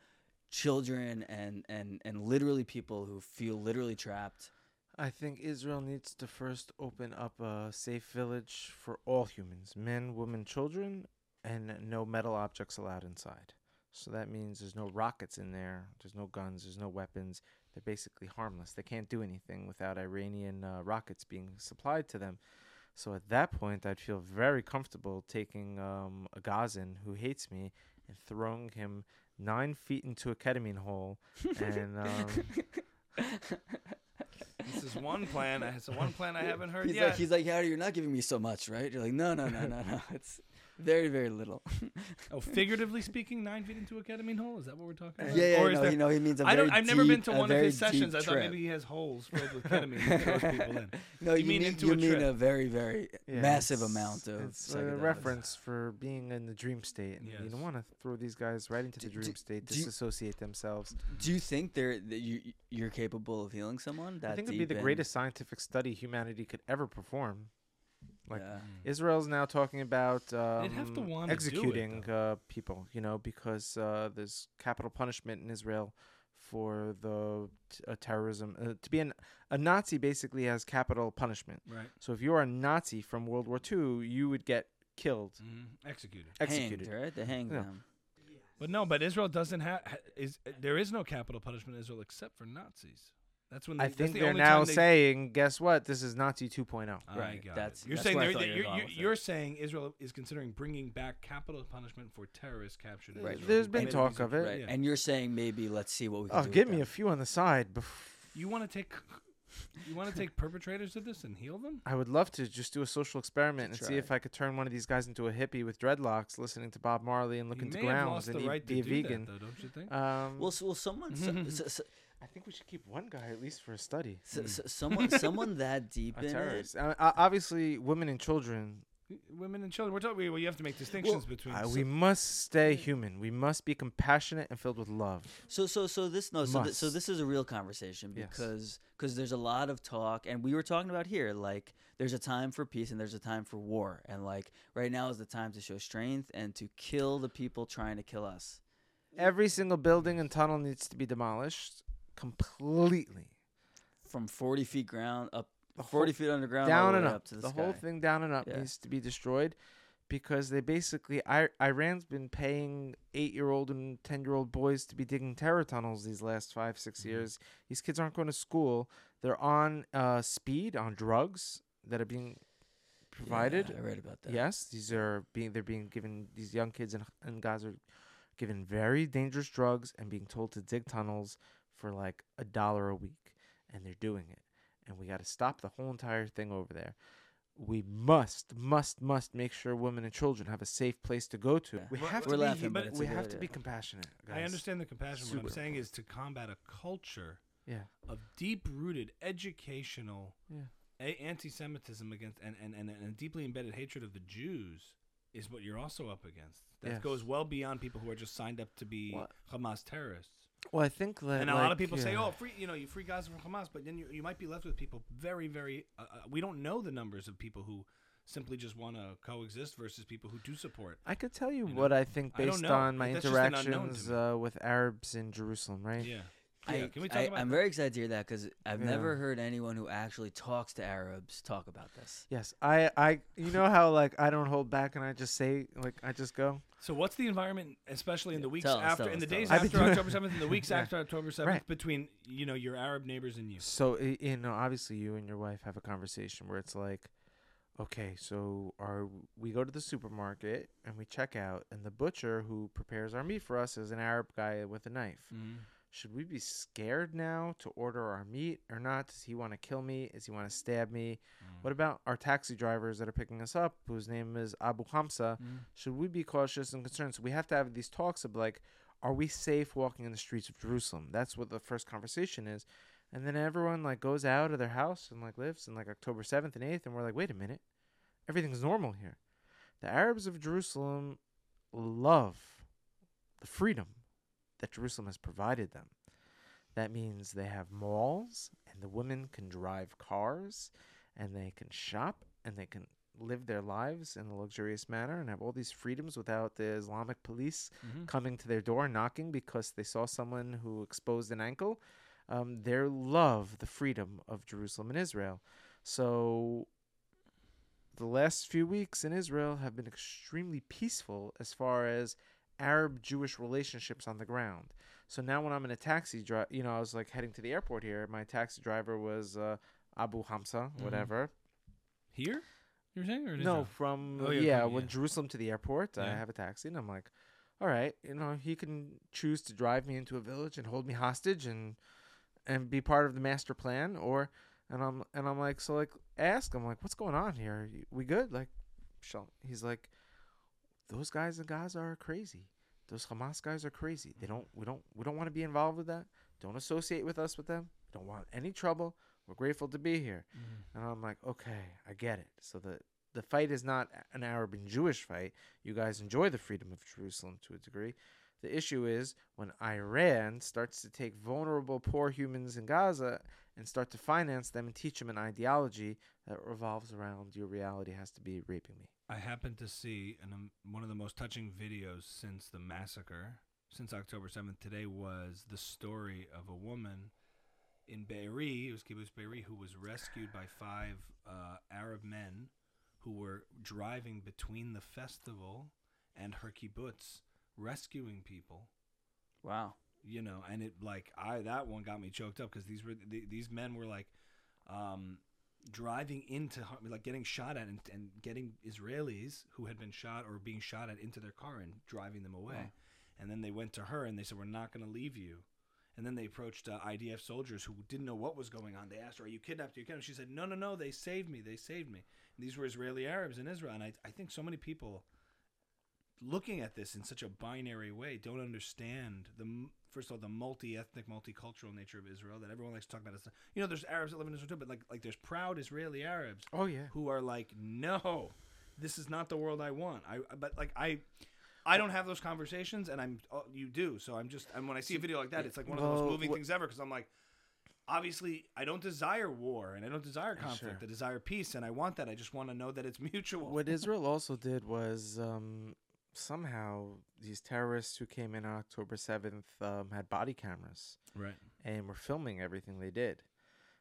children and and and literally people who feel literally trapped? I think Israel needs to first open up a safe village for all humans men, women, children, and no metal objects allowed inside. So that means there's no rockets in there, there's no guns, there's no weapons. They're basically harmless. They can't do anything without Iranian uh, rockets being supplied to them. So at that point, I'd feel very comfortable taking um, a Gazan who hates me and throwing him nine feet into a ketamine hole and um, This is one plan. I- It's one plan I haven't heard He's yet. like he's like Harry, you're not giving me so much, right? You're like no no no no no. It's very very little. oh, figuratively speaking, nine feet into a ketamine hole. Is that what we're talking about? yeah yeah Or is no there- you know he means a I don't. I've never been to one of his sessions. deep I thought maybe he has holes filled with ketamine he throws people in. No, You you, mean mean, into you a mean trip. a very, very Yeah, massive it's- amount of It's a reference for being in the dream state, and you don't want to throw these guys right into the dream do- state, do you- disassociate themselves. Do you think they're that you you're capable of healing someone? That I think it'd be the greatest scientific study humanity could ever perform. Like, Yeah. Israel's now talking about um, They'd to wanna it, executing uh, people, you know, because uh, there's capital punishment in Israel for the t- uh, terrorism. Uh, to be an, a Nazi basically has capital punishment. Right. So if you're a Nazi from World War II, you would get killed, Mm-hmm. Executed. executed. Hanged, right? They hang Yeah. them. But no, but Israel doesn't have is there is no capital punishment in Israel except for Nazis. That's when they, I think the they're now they, saying, guess what? This is Nazi 2.0. I Right, that's- it. you're that's saying where I they're, you were you're, you're, you're saying Israel is considering bringing back capital punishment for terrorists captured Right. Israel. There's who been committed talk of it. Right. Yeah. And you're saying maybe let's see what we can Oh, do. give me them. a few on the side. You want to take you want to take perpetrators of this and heal them? I would love to just do a social experiment and see if I could turn one of these guys into a hippie with dreadlocks, listening to Bob Marley and you looking to may grounds and the eat- right be a vegan. that, though, don't you think? Um, Well, s- well, someone, so, so, so, I think we should keep one guy at least for a study. so, so, someone, someone that deep A in it. terrorist. Uh, uh, obviously, women and children. Women and children. We're talking. Well, you have to make distinctions between. Uh, we must stay human. We must be compassionate and filled with love. So so so this no so, th- so this is a real conversation Yes. because because there's a lot of talk and we were talking about here like there's a time for peace and there's a time for war and like right now is the time to show strength and to kill the people trying to kill us. Every single building and tunnel needs to be demolished completely. From 40 feet ground up 40 feet underground down and up. up to the, the whole thing down and up Yeah. needs to be destroyed because they basically I, Iran's been paying eight year old and ten year old boys to be digging terror tunnels these last five six Mm-hmm. years. These kids aren't going to school. They're on uh, speed on drugs that are being provided. Yeah, I read about that. Yes, these are being they're being given these young kids in in Gaza are given very dangerous drugs and being told to dig tunnels for like a dollar a week, and they're doing it. And we got to stop the whole entire thing over there. We must, must, must make sure women and children have a safe place to go to. Yeah. We have we're to be, laughing, hu- but we have to be idea. compassionate. I understand the compassion. What I'm Super saying is to combat a culture Yeah, of deep-rooted educational yeah. a- anti-Semitism against and, and, and, and a deeply embedded hatred of the Jews is what you're also up against. That Yes. goes well beyond people who are just signed up to be What? Hamas terrorists. Well, I think that and a lot of like, people say, "Oh, free, you know, you free Gaza from Hamas," but then you, you might be left with people very, very. Uh, uh, we don't know the numbers of people who simply just want to coexist versus people who do support. I could tell you, you know? what I think based know. on my That's just an unknown to interactions uh, with Arabs in Jerusalem, right? Yeah. I, Yeah, can we talk I, about I'm that? very excited to hear that because I've Yeah. never heard anyone who actually talks to Arabs talk about this. Yes, I, I, you know how like I don't hold back and I just say like I just go. So what's the environment, especially in the weeks Tell us, after, tell in the us, tell days us. I've after October seventh, in the weeks Yeah. after October seventh, Right. between you know your Arab neighbors and you? So you know, obviously, you and your wife have a conversation where it's like, okay, so are we go to the supermarket and we check out, and the butcher who prepares our meat for us is an Arab guy with a knife. Mm-hmm. Should we be scared now to order our meat or not? Does he want to kill me? Does he want to stab me? Mm. What about our taxi drivers that are picking us up, whose name is Abu Hamza? Mm. Should we be cautious and concerned? So we have to have these talks of like, are we safe walking in the streets of Jerusalem? That's what the first conversation is. And then everyone like goes out of their house and like lives in like October 7th and 8th and we're like, "Wait a minute. Everything's normal here." The Arabs of Jerusalem love the freedom that Jerusalem has provided them. That means they have malls and the women can drive cars and they can shop and they can live their lives in a luxurious manner and have all these freedoms without the Islamic police Mhm. coming to their door knocking because they saw someone who exposed an ankle. Um, they love the freedom of Jerusalem and Israel. So the last few weeks in Israel have been extremely peaceful as far as Arab Jewish relationships on the ground. So now when I'm in a taxi drive, you know, I was like heading to the airport here. My taxi driver was uh, Abu Hamza, Mhm. whatever. Here? You were saying? Or No, from Oh, yeah, yeah, coming, when. Jerusalem to the airport, I Yeah. have a taxi, and I'm like, all right, you know, he can choose to drive me into a village and hold me hostage and and be part of the master plan, or and I'm and I'm like, so like, ask him like, what's going on here? We good? Like, shall he's like, those guys in Gaza are crazy. Those Hamas guys are crazy. They don't. We don't. We don't want to be involved with that. Don't associate with us with them. Don't want any trouble. We're grateful to be here. Mhm. And I'm like, okay, I get it. So the the fight is not an Arab and Jewish fight. You guys enjoy the freedom of Jerusalem to a degree. The issue is when Iran starts to take vulnerable, poor humans in Gaza and start to finance them and teach them an ideology that revolves around your reality has to be raping me. I happened to see and um, one of the most touching videos since the massacre, since October 7th today, was the story of a woman in Be'eri, it was Kibbutz Be'eri, who was rescued by five uh, Arab men who were driving between the festival and her kibbutz, rescuing people. Wow. you know and it like i that one got me choked up because these were th- these men were like um driving into like getting shot at and, and getting israelis who had been shot or being shot at into their car and driving them away. Wow. and then they went to her and they said we're not going to leave you. And then they approached uh, idf soldiers who didn't know what was going on. They asked her are you kidnapped? Are you kidnapped? She said no no no they saved me they saved me. And these were israeli arabs in israel. And i, I think so many people looking at this in such a binary way don't understand the first of all the multi-ethnic multicultural nature of israel that everyone likes to talk about It's- you know there's arabs that live in israel too but like like there's proud israeli arabs Oh yeah. who are like no this is not the world i want i but like i I don't have those conversations, and I'm oh, you do. So I'm just, and when I see a video like that, it's like one of the Well, most moving what- things ever because I'm like, obviously, I don't desire war and I don't desire conflict. Sure. I desire peace, and I want that. I just want to know that it's mutual. What Israel also did was um, somehow these terrorists who came in on October 7th um, had body cameras right? and were filming everything they did.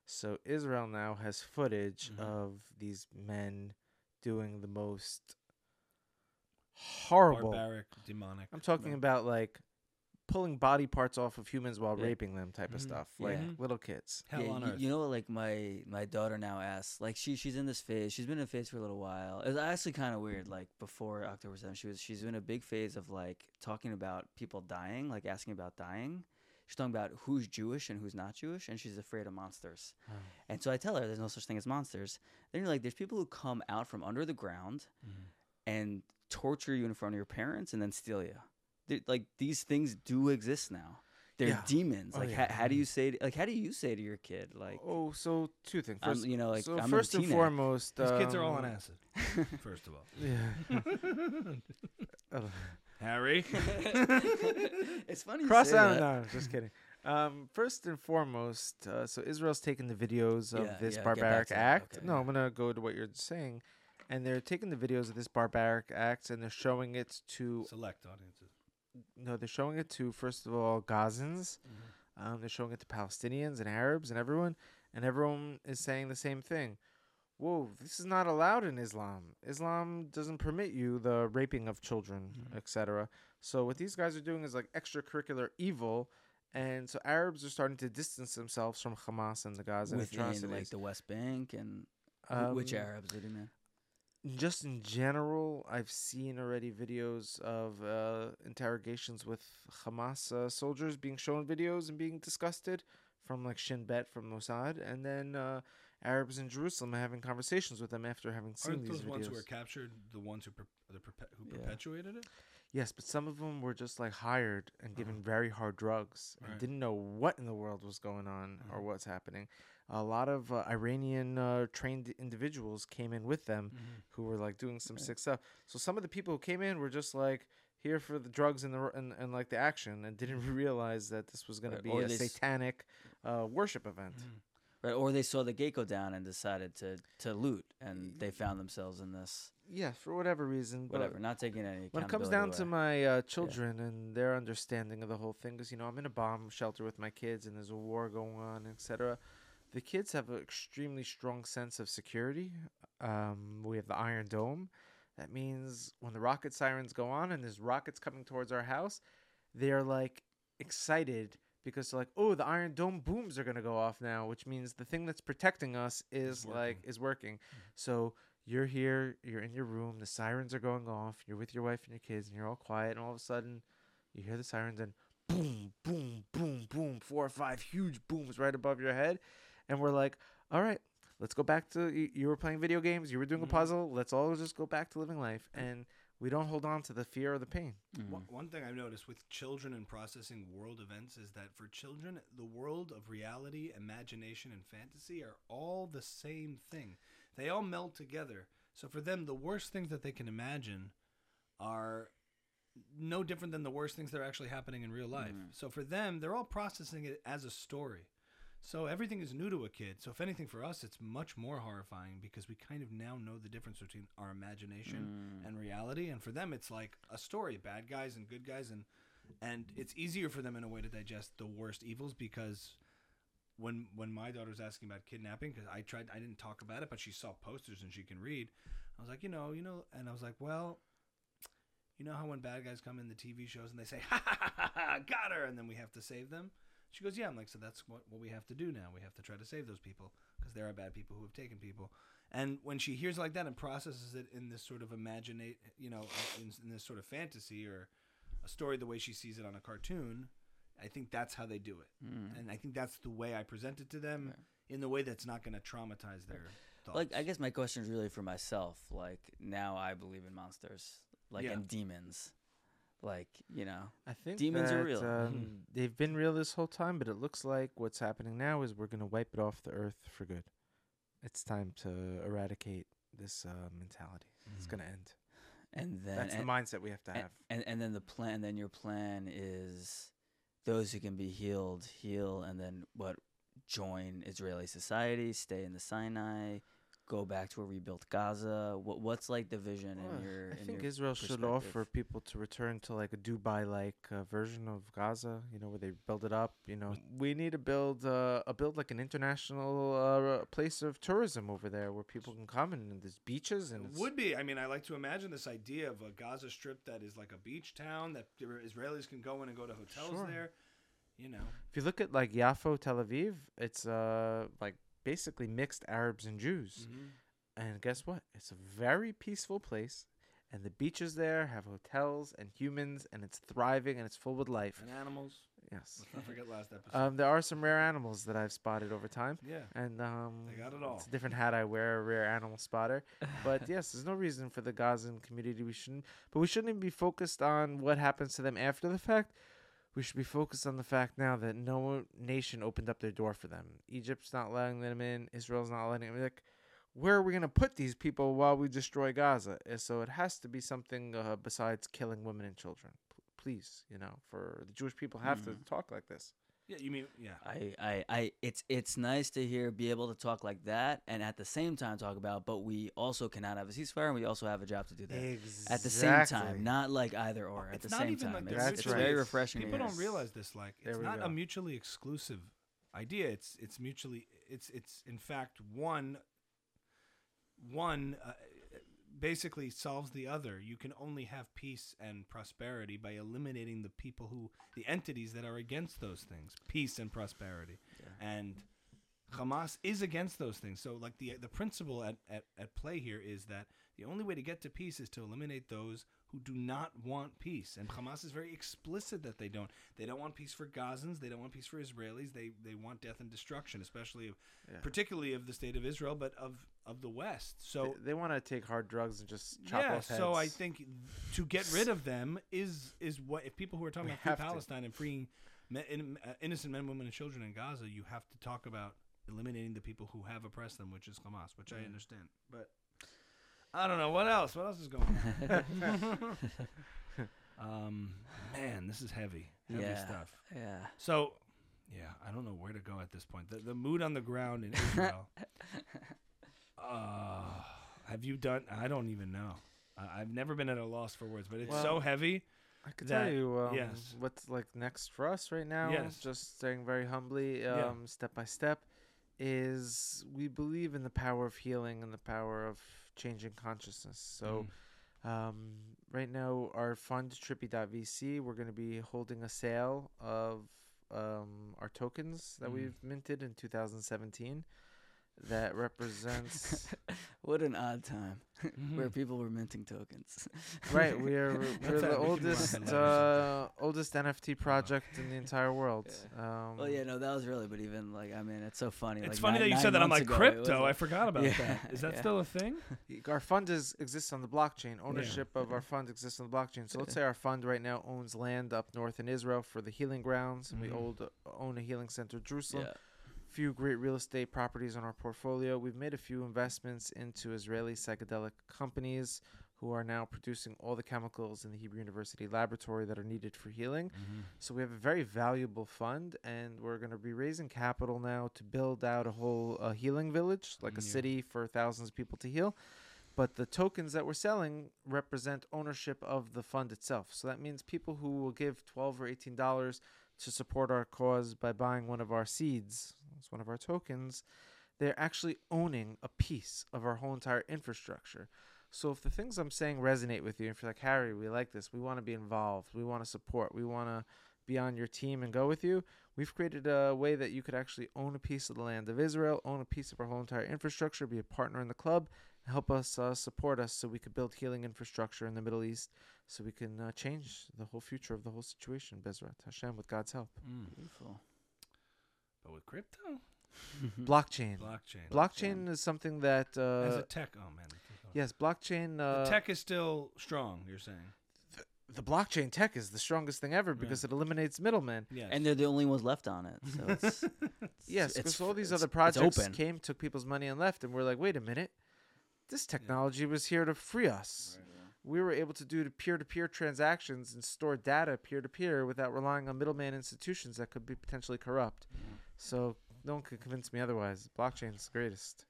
So Israel now has footage Mhm. of these men doing the most horrible. Barbaric, demonic. I'm talking about like pulling body parts off of humans while Yeah. raping them type of Mhm. stuff, like Yeah. little kids. hell yeah, on you, earth. you know what? Like my my daughter now asks, like she she's in this phase. She's been in a phase for a little while. It's actually kind of weird. Like before October seventh, she was she's in a big phase of like talking about people dying, like asking about dying. She's talking about who's Jewish and who's not Jewish, and she's afraid of monsters. And so I tell her there's no such thing as monsters. Then you're like, there's people who come out from under the ground Mhm. and torture you in front of your parents and then steal you. They're- like these things do exist now. They're Yeah. demons. Oh, Like yeah. how, how do you say to, like how do you say to your kid like oh, so two things. I'm- First, you know like so I'm first a and teenager. foremost, These kids are all on um, acid. First of all, Yeah. Harry. it's funny. you Cross say out. that. No, just kidding. Um, first and foremost, uh, so Israel's taking the videos of Yeah, this yeah, barbaric act. Okay. No, I'm gonna go to what you're saying, and they're taking the videos of this barbaric act and they're showing it to Select audiences. No, they're showing it to first of all Gazans. Mm-hmm. Um, they're showing it to Palestinians and Arabs and everyone, and everyone is saying the same thing. Whoa, this is not allowed in Islam. Islam doesn't permit you the raping of children, Mhm. etc. So what these guys are doing is like extracurricular evil, and so Arabs are starting to distance themselves from Hamas and the Gaza within atrocities. like the West Bank and wh- which Um, Arabs are doing that? Just in general, I've seen already videos of uh, interrogations with Hamas uh, soldiers being shown videos and being disgusted from like Shin Bet from Mossad, and then uh, Arabs in Jerusalem having conversations with them after having seen Aren't these those videos. ones who were captured the ones who per- the perpe- who Yeah. perpetuated it? Yes, but some of them were just like hired and given Uh-huh. very hard drugs and Right. didn't know what in the world was going on or Uh-huh. what's happening. A lot of uh, Iranian uh, trained individuals came in with them who were like doing some Right. sick stuff. So some of the people who came in were just like here for the drugs and the and, and like the action and didn't realize that this was going to be or a satanic uh, worship event. Right, or they saw the gate go down and decided to to loot, and they found themselves in this Yeah, for whatever reason. whatever, not taking any. when it comes down to my uh, children and their understanding of the whole thing, because you know I'm in a bomb shelter with my kids and there's a war going on, etc. The kids have an extremely strong sense of security. Um, we have the Iron Dome. That means when the rocket sirens go on and there's rockets coming towards our house, they're like excited because they're like, oh, the Iron Dome booms are gonna go off now, which means the thing that's protecting us is like is working. So you're here, you're in your room, the sirens are going off, you're with your wife and your kids, and you're all quiet, and all of a sudden you hear the sirens and boom, boom, boom, boom, four or five huge booms right above your head, and we're like, all right, let's go back to you, you were playing video games, you were doing Mhm. a puzzle, let's all just go back to living life, and we don't hold on to the fear or the pain. Mm. One, one thing I've noticed with children and processing world events is that for children, the world of reality, imagination, and fantasy are all the same thing. They all meld together. So for them, the worst things that they can imagine are no different than the worst things that are actually happening in real life. Mhm. So for them, they're all processing it as a story. So everything is new to a kid. So if anything, for us, it's much more horrifying because we kind of now know the difference between our imagination Mm. and reality and for them it's like a story bad guys and good guys and and it's easier for them in a way to digest the worst evils because when when my daughter was asking about kidnapping because i tried i didn't talk about it but she saw posters and she can read i was like you know you know and i was like well you know how when bad guys come in the tv shows and they say ha ha ha ha, ha got her and then we have to save them she goes yeah i'm like so that's what, what we have to do now we have to try to save those people because there are bad people who have taken people and when she hears like that and processes it in this sort of imaginate, you know, in, in this sort of fantasy or a story the way she sees it on a cartoon, I think that's how they do it. Mm. And I think that's the way I present it to them in the way that's not going to traumatize their thoughts. Like, I guess my question is really for myself. Like, now I believe in monsters, like, Yeah. and demons. Like, you know, I think Demons are real. Um, they've been real this whole time, but it looks like what's happening now is we're gonna wipe it off the earth for good. It's time to eradicate this uh, mentality. It's Mhm. gonna end. and then That's and, the mindset we have to and, have. and and then the plan. Then your plan is those who can be healed heal, and then what? Join Israeli society, stay in the Sinai, go back to a rebuilt Gaza. What what's like the vision Well, in your? I in think your Israel should offer people to return to like a Dubai-like uh, version of Gaza. You know, where they build it up. You know, we need to build uh, a build like an international uh, place of tourism over there where people can come and there's beaches and it's, would be. I mean, I like to imagine this idea of a Gaza Strip that is like a beach town that Israelis can go in and go to hotels Sure. there. You know, If you look at like Yafo, Tel Aviv, it's uh like basically mixed Arabs and Jews. And guess what? It's a very peaceful place, and the beaches there have hotels and humans, and it's thriving and it's full with life. and animals. Yes. Let's forget last episode. Um, there are some rare animals that I've spotted over time, yeah, and um, They got it all. It's a different hat I wear, a rare animal spotter. But yes, there's no reason for the Gazan community. We shouldn't, but we shouldn't even be focused on what happens to them after the fact. We should be focused on the fact now that no nation opened up their door for them. Egypt's not letting them in. Israel's not letting them. in. Like, where are we gonna put these people while we destroy Gaza? So it has to be something uh, besides killing women and children. P- please, you know, for the Jewish people have to Mhm. talk like this. Yeah. You mean yeah? I, I, I, it's it's nice to hear be able to talk like that, and at the same time talk about. But we also cannot have a ceasefire, and we also have a job to do that Exactly. at the same time, not like either or. At It's the not same even time, like it's, the it's mutually- very refreshing. People don't realize this. Like, it's not go. a mutually exclusive idea. It's it's mutually. It's it's in fact one. One uh, basically solves the other. You can only have peace and prosperity by eliminating the people who, the entities that are against those things. Peace and prosperity, Yeah. and Hamas is against those things. So, like the the principle at, at, at play here is that the only way to get to peace is to eliminate those who do not want peace. And Hamas is very explicit that they don't. They don't want peace for Gazans. They don't want peace for Israelis. They they want death and destruction, especially of, Yeah. particularly of the state of Israel, but of of the West. So they, want to take hard drugs and just chop yeah, off heads. so I think to get rid of them is is what if people who are talking We about free have to. Palestine and freeing me, in, uh, innocent men, women, and children in Gaza, you have to talk about eliminating the people who have oppressed them, which is Hamas, which I Mm. understand. But I don't know what else. What else is going on? um, man, this is heavy, heavy Yeah. stuff. Yeah. So, yeah, I don't know where to go at this point. The, the mood on the ground in Israel. uh, have you done? I don't even know. I, I've never been at a loss for words, but it's so heavy. I could that- tell you um, yes. what's like next for us right now. Yes. Just saying very humbly, um, Yeah. step by step, is we believe in the power of healing and the power of changing consciousness. So. Mm. Um, right now, our fund Trippy.vc, we're going to be holding a sale of um, our tokens that Mm. we've minted in 2017. That represents What an odd time Mhm. where people were minting tokens. right. We are That's we're the oldest uh, oldest NFT project in the entire world. Um, well, yeah, no, that was really, but even like, I mean, it's so funny. It's like, funny nine- that you said that. I'm like ago, crypto. I forgot about Yeah, that. Is that yeah. still a thing? Our fund is exists on the blockchain. Ownership of our fund exists on the blockchain. So let's say our fund right now owns land up north in Israel for the healing grounds, and Mhm. we old, own a healing center in Jerusalem. Yeah. Few great real estate properties on our portfolio. We've made a few investments into Israeli psychedelic companies who are now producing all the chemicals in the Hebrew University laboratory that are needed for healing. So we have a very valuable fund, and we're going to be raising capital now to build out a whole uh, healing village, like a city for thousands of people to heal. But the tokens that we're selling represent ownership of the fund itself. So that means people who will give twelve or eighteen dollars to support our cause by buying one of our seeds, it's one of our tokens, they're actually owning a piece of our whole entire infrastructure. So if the things I'm saying resonate with you, if you're like Harry, we like this, we want to be involved, we want to support, we want to be on your team and go with you, we've created a way that you could actually own a piece of the land of Israel, own a piece of our whole entire infrastructure, be a partner in the club, help us uh, support us so we could build healing infrastructure in the Middle East, so we can uh, change the whole future of the whole situation, Bezrat Hashem, with God's help. Mm. Beautiful. But with crypto, Blockchain. blockchain, Blockchain is something that as uh, a tech. Oh man, yes, blockchain. Uh, the tech is still strong. You're saying? the blockchain tech is the strongest thing ever because it eliminates middlemen. Yes. And they're the only ones left on it. So it's, Yes, it's- because all these other projects came, took people's money, and left, and we're like, wait a minute, this technology was here to free us. We were able to do peer-to-peer transactions and store data peer-to-peer without relying on middleman institutions that could be potentially corrupt. So no one could convince me otherwise. Blockchain's the greatest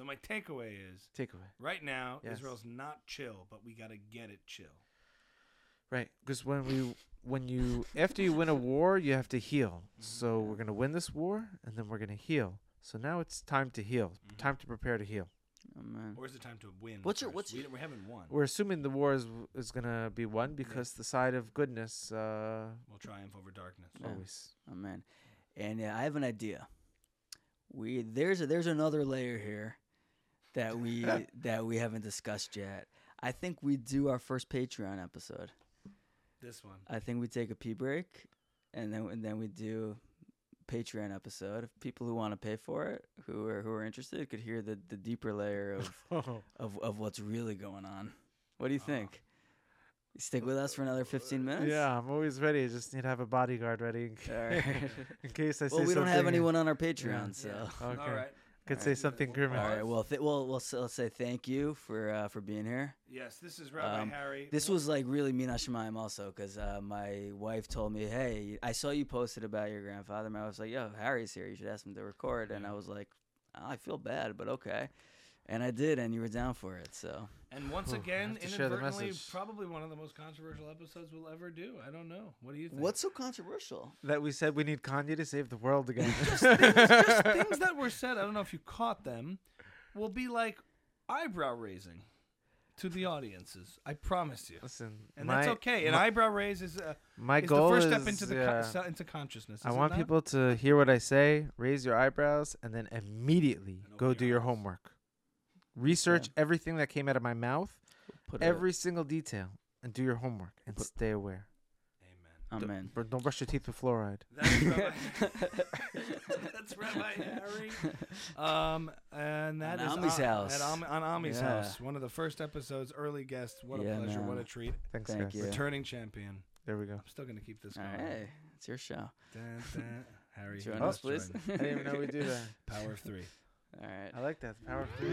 so my takeaway is takeaway. right now Yes. Israel's not chill, but we got to get it chill. Right, because when we when you after you win a war, you have to heal. So we're gonna win this war, and then we're gonna heal. So now it's time to heal. Mhm. Time to prepare to heal. Oh, man. Or is it time to win? What's your- what's we, your- we haven't won. We're assuming the war is is gonna be won because the side of goodness uh, We'll triumph over darkness. Yeah. always. Oh man, and yeah, I have an idea. We there's a, there's another layer here that we that we haven't discussed yet. I think we do our first Patreon episode. This one. I think we take a pee break, and then and then we do Patreon episode. If people who want to pay for it, who are who are interested, could hear the, the deeper layer of, of of what's really going on. What do you Uh, think? You stick with us for another fifteen minutes. yeah, I'm always ready. I just need to have a bodyguard ready in, ca- All right. in case I say well, we don't have anyone on our Patreon, so. Yeah. Okay. All right. Could All say something We'll grim. All pause. Well, th- well, we'll s- let's say thank you for uh, for being here. Yes, this is Rabbi Um, Harry. This was like really Mina Shemaim also because uh, my wife told me, "Hey, I saw you posted about your grandfather." My wife was like, "Yo, Harry's here. You should ask him to record." And I was like, oh, "I feel bad, but okay." And I did, and you were down for it. So And once Whew, again, have to share the inadvertently, probably one of the most controversial episodes we'll ever do. I don't know. What do you think? what's so controversial? That we said we need Kanye to save the world again. just things that were said? I don't know if you caught them. Will be like eyebrow raising to the audiences. I promise you. Listen, And my, that's okay. An my, eyebrow raise is, uh, my is goal the first is step into the yeah, con- into consciousness. I want not? people to hear what I say, raise your eyebrows, and then immediately And go open do your your homework. Research everything that came out of my mouth, Put a- every single detail, and do your homework and Put- stay aware. Amen. Don't- Amen. br- Don't brush your teeth with fluoride. That's Rabbi, that's Rabbi Harry. Um, and that On is Ami's Am- house. At Am- on Ami's Yeah. house. One of the first episodes, early guest. What a Yeah, pleasure. What a treat. Thanks, Thank guys. you. Returning champion. There we go. I'm still gonna keep this All going. right, it's your show. Dun, dun. Harry, Join you us, please. I didn't even know we do that. Power of three. All right. I like that. It's powerful.